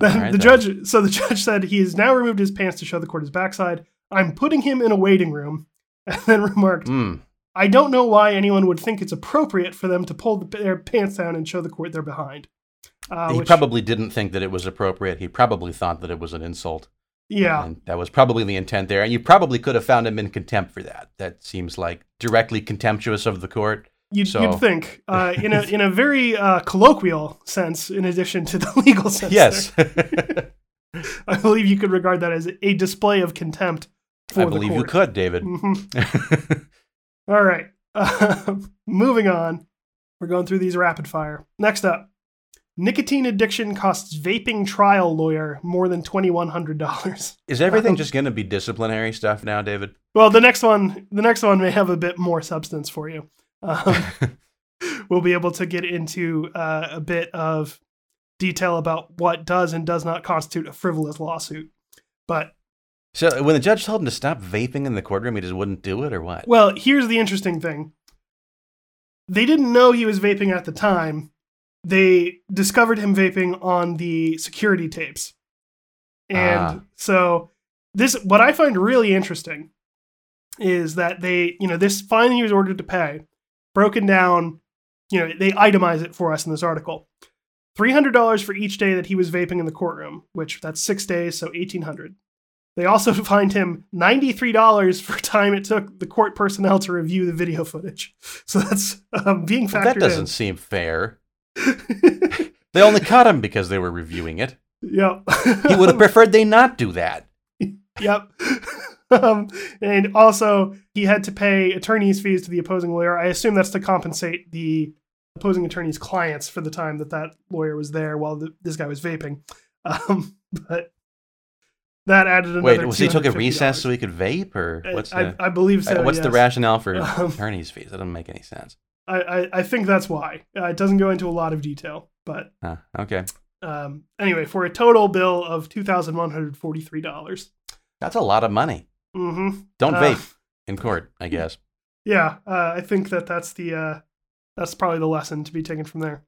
then right, the then. judge, so the judge said he has now removed his pants to show the court his backside. I'm putting him in a waiting room, and then remarked, Hmm. I don't know why anyone would think it's appropriate for them to pull the, their pants down and show the court they're behind. Uh, he which- probably didn't think that it was appropriate. He probably thought that it was an insult. yeah, And that was probably the intent there. And you probably could have found him in contempt for that. That seems like directly contemptuous of the court. you'd, so- you'd think uh, in a in a very uh, colloquial sense, in addition to the legal sense. Yes. I believe you could regard that as a display of contempt for I believe you could, David. Mhm. All right, Um, moving on. We're going through these rapid fire. Next up, nicotine addiction costs vaping trial lawyer more than twenty one hundred dollars. Is everything just going to be disciplinary stuff now, David? Well, the next one, the next one may have a bit more substance for you. Um, we'll be able to get into uh, a bit of detail about what does and does not constitute a frivolous lawsuit. But So when the judge told him to stop vaping in the courtroom, he just wouldn't do it, or what? well, here's the interesting thing: they didn't know he was vaping at the time. They discovered him vaping on the security tapes, and Ah. so this what I find really interesting is that they, you know, this fine he was ordered to pay, broken down, you know, they itemize it for us in this article. $300 for each day that he was vaping in the courtroom, which that's 6 days, so 1800. They also fined him $93 for time it took the court personnel to review the video footage. So that's um, being factored that doesn't seem fair. They only caught him because they were reviewing it. yep. He would have preferred they not do that. Yep. um, and also, he had to pay attorney's fees to the opposing lawyer. I assume that's to compensate the opposing attorney's clients for the time that that lawyer was there while the, this guy was vaping. Um, but that added another. Wait, was he took a recess so he could vape, or what's I, the I believe so. what's the rationale for Um, attorney's fees? That doesn't make any sense. I, I, I think that's why. Uh, it doesn't go into a lot of detail, but Huh, okay, um, anyway, for a total bill of two thousand one hundred forty-three dollars. that's a lot of money. Mm-hmm. Don't Uh, vape in court, I guess. Yeah, uh, I think that that's the uh, that's probably the lesson to be taken from there.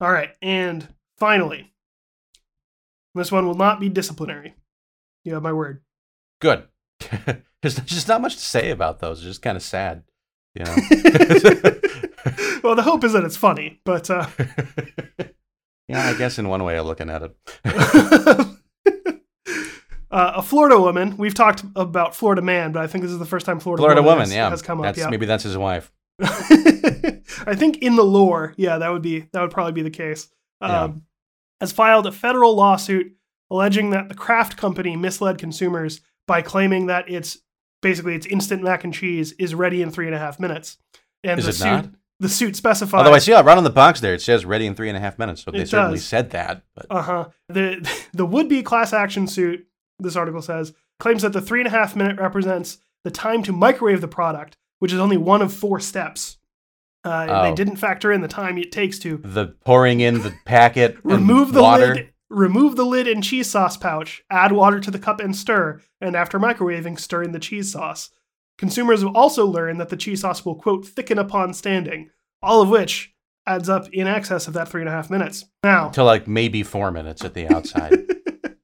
All right, and finally, this one will not be disciplinary. You have my word. Good. There's just not much to say about those. It's just kind of sad, you know. well, the hope is that it's funny, but uh, yeah, I guess in one way of looking at it. Uh, a Florida woman. We've talked about Florida man, but I think this is the first time Florida, Florida woman, has, yeah. has come up. Yeah. Maybe that's his wife. I think in the lore, yeah, that would be that would probably be the case. Um, Yeah. Has filed a federal lawsuit alleging that the Kraft company misled consumers by claiming that it's basically its instant mac and cheese is ready in three and a half minutes. And Is the it suit, not? The suit specifies. Although I see out right on the box there, it says ready in three and a half minutes. So they certainly does. said that. But Uh huh. The the would be class action suit. This article says claims that the three and a half minute represents the time to microwave the product, which is only one of four steps. Uh, Oh. They didn't factor in the time it takes to the pouring in the packet, and remove the water. lid, remove the lid and cheese sauce pouch, add water to the cup and stir, and after microwaving, stir in the cheese sauce. Consumers will also learn that the cheese sauce will quote thicken upon standing, all of which adds up in excess of that three and a half minutes. Now, to like maybe four minutes at the outside.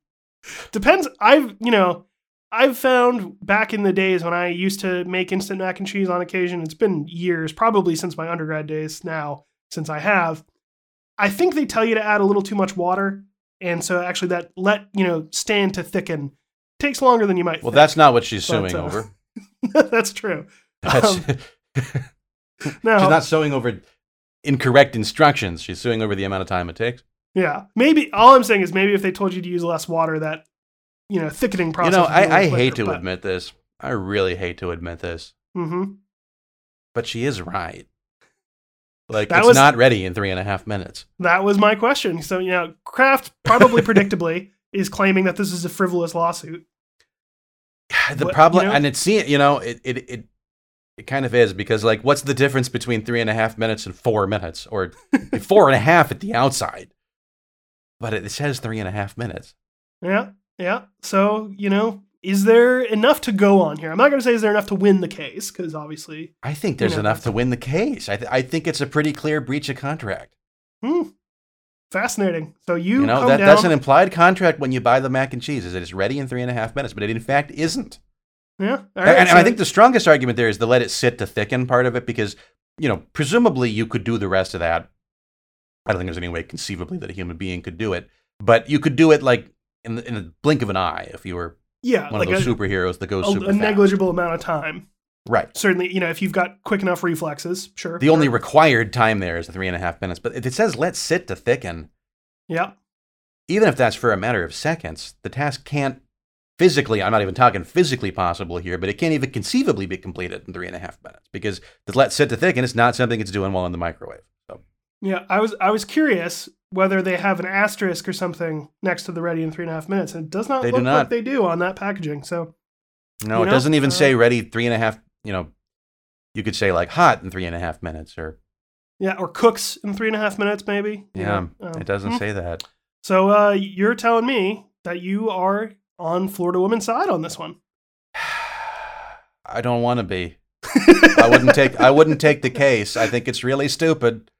Depends. I've you know, I've found back in the days when I used to make instant mac and cheese on occasion. It's been years, probably since my undergrad days. Now, since I have, I think they tell you to add a little too much water, and so actually that let you know stand to thicken takes longer than you might. well, think. that's not what she's But, suing uh, over. that's true. That's, um, Now, she's not suing over incorrect instructions. She's suing over the amount of time it takes. yeah, maybe all I'm saying is maybe if they told you to use less water, that you know thickening process. You know, would be I, I quicker, hate to but- admit this. I really hate to admit this, Mhm. but she is right. Like That it's was- not ready in three and a half minutes. That was my question. So, you know, Kraft probably predictably is claiming that this is a frivolous lawsuit. The What- problem, you know- and it's you know, it, it it it kind of is because like, what's the difference between three and a half minutes and four minutes, or four and a half at the outside? But it says three and a half minutes. Yeah, yeah. So, you know, is there enough to go on here? I'm not going to say is there enough to win the case because obviously, I think there's know, enough to win the case. I th- I think it's a pretty clear breach of contract. hmm, fascinating. So you, You know, that, down. that's an implied contract when you buy the mac and cheese, is that it's ready in three and a half minutes, but it in fact isn't. yeah. All and, right, and so- I think the strongest argument there is the let it sit to thicken part of it because, you know, presumably you could do the rest of that. I don't think there's any way conceivably that a human being could do it, but you could do it like in the, in the blink of an eye if you were yeah, one like of those a, superheroes that goes a, super a negligible amount of time. Right. Certainly, you know, if you've got quick enough reflexes, sure. The only required time there is the three and a half minutes, but if it says let sit to thicken, yeah, even if that's for a matter of seconds, the task can't physically, I'm not even talking physically possible here, but it can't even conceivably be completed in three and a half minutes because the let sit to thicken is not something it's doing while in the microwave. So yeah. I was I was curious whether they have an asterisk or something next to the ready in three and a half minutes, and it does not They do look not. like they do on that packaging. So no, You it doesn't even uh, say ready three and a half, you know, you could say like hot in three and a half minutes or, Yeah, or cooks in three and a half minutes, maybe. yeah, um, it doesn't hmm. say that. So uh, you're telling me that you are on Florida woman's side on this one? I don't want to be. I wouldn't take I wouldn't take the case. I think it's really stupid.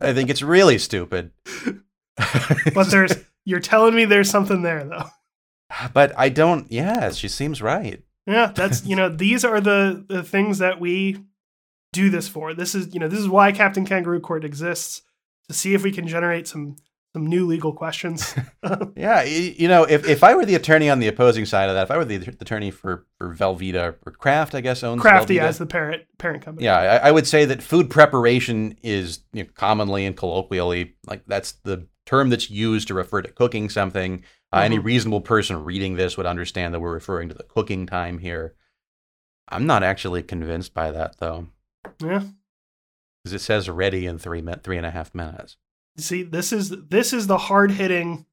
I think it's really stupid. but there's you're telling me there's something there though. but I don't yeah, she seems right. Yeah, that's you know these are the the things that we do this for. This is you know this is why Captain Kangaroo Court exists to see if we can generate some some new legal questions. Yeah, you know, if, if I were the attorney on the opposing side of that, if I were the attorney for, for Velveeta or Kraft, I guess owns Crafty Velveeta, as the parent parent company. Yeah, I, I would say that food preparation is you know, commonly and colloquially like that's the term that's used to refer to cooking something. Uh, Any Mhm. reasonable person reading this would understand that we're referring to the cooking time here. I'm not actually convinced by that though, yeah. because it says ready in three min- three and a half minutes. See, this is this is the hard hitting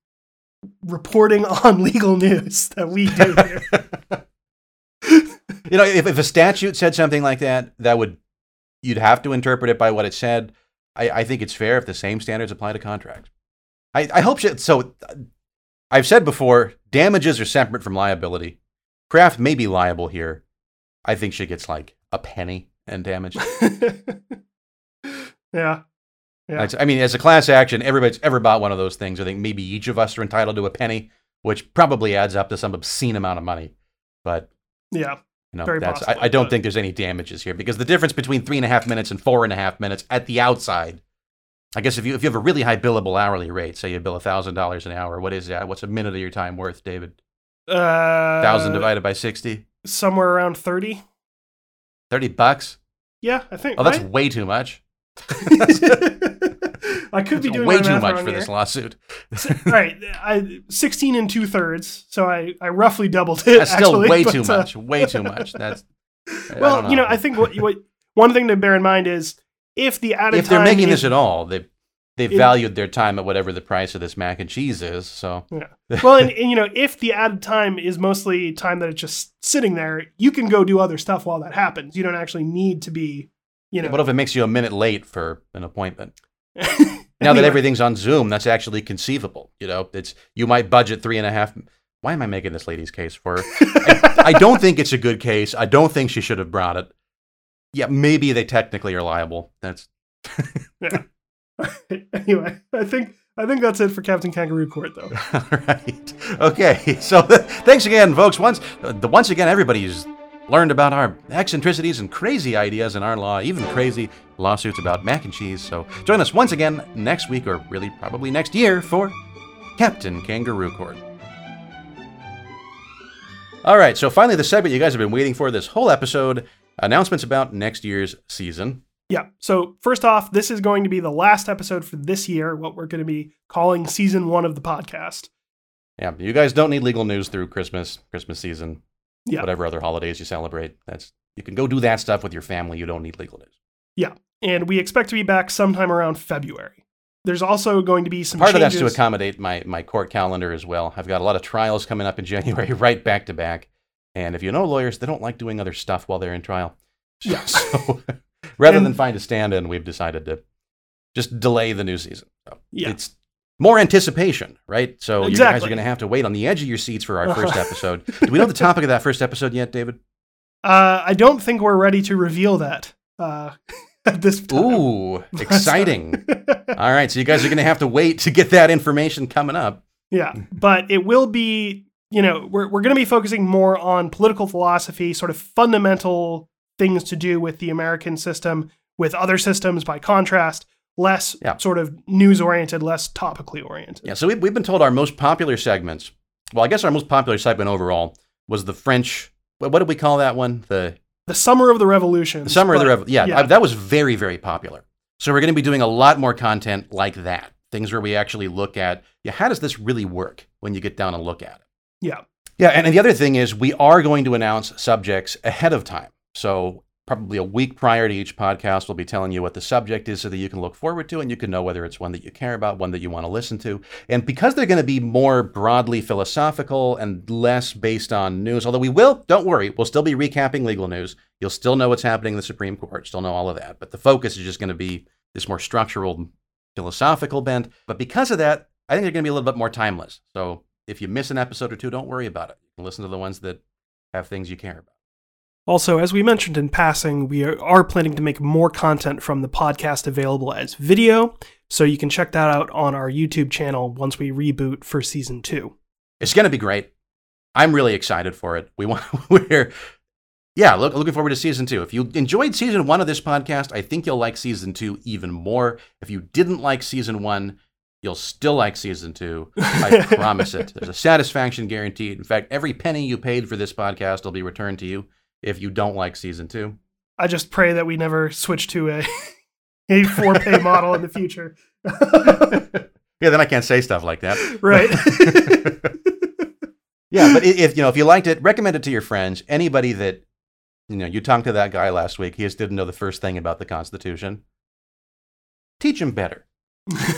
reporting on legal news that we do here. you know, if, if a statute said something like that, that would you'd have to interpret it by what it said. I, I think it's fair if the same standards apply to contracts. I, I hope she, so. I've said before, damages are separate from liability. Kraft may be liable here. I think she gets like a penny in damage. yeah. Yeah. I mean, as a class action, everybody's ever bought one of those things. I think maybe each of us are entitled to a penny, which probably adds up to some obscene amount of money. But Yeah. You know, Very that's, possibly, I, I don't but- think there's any damages here because the difference between three and a half minutes and four and a half minutes at the outside. I guess if you if you have a really high billable hourly rate, say you bill thousand dollars an hour, what is that? What's a minute of your time worth, David? Uh, Thousand divided by sixty. somewhere around thirty. Thirty bucks. Yeah, I think. Oh, that's right? way too much. I could be doing way too much for here. this lawsuit. All right, I, 16 and two thirds. So I, I roughly doubled it. That's still actually, way but, too uh, much. Way too much. That's well, don't you know, I think what, what one thing to bear in mind is if the added if they're making is- this at all, they they've valued their time at whatever the price of this mac and cheese is. So yeah. well, and, and you know, if the added time is mostly time that it's just sitting there, you can go do other stuff while that happens. You don't actually need to be, you know. what if it makes you a minute late for an appointment? Now that everything's on Zoom, that's actually conceivable. You know, it's you might budget three and a half. Why am I making this lady's case for? I, I don't think it's a good case. I don't think she should have brought it. Yeah, maybe they technically are liable. That's anyway, I think I think that's it for Captain Kangaroo Court, though. all right. Okay, so thanks again, folks. Once, the once again, everybody's learned about our eccentricities and crazy ideas in our law, even crazy lawsuits about mac and cheese. So join us once again next week, or really probably next year, for Captain Kangaroo Court. All right, so finally, the segment you guys have been waiting for this whole episode announcements about next year's season. Yeah. So first off, this is going to be the last episode for this year. What we're going to be calling season one of the podcast. Yeah, you guys don't need legal news through Christmas, Christmas season, Yeah. whatever other holidays you celebrate. That's you can go do that stuff with your family. You don't need legal news. Yeah. And we expect to be back sometime around February. There's also going to be some Part changes. of that's to accommodate my my court calendar as well. I've got a lot of trials coming up in January, right back to back. And if you know lawyers, they don't like doing other stuff while they're in trial. Yeah. So rather And- than find a stand-in, we've decided to just delay the new season. So Yeah. It's more anticipation, right? So you guys are going to have to wait on the edge of your seats for our first episode. Do we know the topic of that first episode yet, David? uh, I don't think we're ready to reveal that uh, at this time. Ooh, exciting. All right, so you guys are going to have to wait to get that information coming up. yeah, but it will be. You know, we're we're going to be focusing more on political philosophy, sort of fundamental things to do with the American system, with other systems by contrast. Less Yeah. sort of news oriented, less topically oriented. Yeah, so we, we've been told our most popular segments, well, I guess our most popular segment overall was the French, what, what did we call that one? The, The summer of the revolution. the Summer of the Revolution. Yeah, yeah. I- that was very, very popular. So we're going to be doing a lot more content like that. Things where we actually look at, yeah, how does this really work when you get down and look at it? Yeah. Yeah, and, and the other thing is we are going to announce subjects ahead of time. So probably a week prior to each podcast, we'll be telling you what the subject is so that you can look forward to and you can know whether it's one that you care about, one that you want to listen to. And because they're going to be more broadly philosophical and less based on news, although we will, don't worry, we'll still be recapping legal news. You'll still know what's happening in the Supreme Court, still know all of that. But the focus is just going to be this more structural, philosophical bent. But because of that, I think they're going to be a little bit more timeless. So if you miss an episode or two, don't worry about it. You can listen to the ones that have things you care about. Also, as we mentioned in passing, we are, planning to make more content from the podcast available as video, so you can check that out on our YouTube channel once we reboot for season two. It's going to be great. I'm really excited for it. We want we're yeah, look, looking forward to season two. If you enjoyed season one of this podcast, I think you'll like season two even more. If you didn't like season one, you'll still like season two. I promise it. There's a satisfaction guaranteed. In fact, every penny you paid for this podcast will be returned to you if you don't like season two. I just pray that we never switch to a a four pay model in the future. Yeah, then I can't say stuff like that. right. Yeah, but if you know if you liked it, recommend it to your friends. Anybody that you know, you talked to that guy last week. He just didn't know the first thing about the Constitution. Teach him better.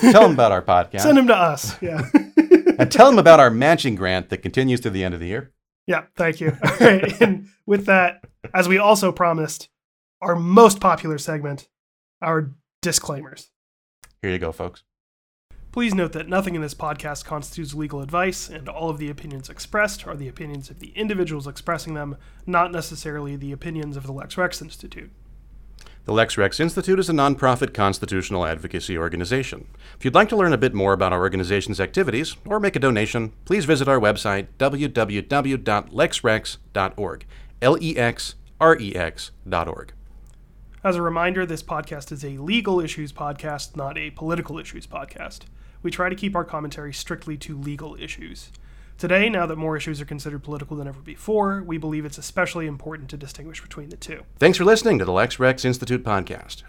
Tell him about our podcast. Send him to us. Yeah. and tell him about our matching grant that continues to the end of the year. yeah. Thank you. All right. And with that, as we also promised, our most popular segment, our disclaimers. Here you go, folks. Please note that nothing in this podcast constitutes legal advice, and all of the opinions expressed are the opinions of the individuals expressing them, not necessarily the opinions of the Lex Rex Institute. The Lex Rex Institute is a nonprofit constitutional advocacy organization. If you'd like to learn a bit more about our organization's activities or make a donation, please visit our website, www.lexrex.org. L E X R E X.org. As a reminder, this podcast is a legal issues podcast, not a political issues podcast. We try to keep our commentary strictly to legal issues. Today, now that more issues are considered political than ever before, we believe it's especially important to distinguish between the two. Thanks for listening to the Lex Rex Institute podcast.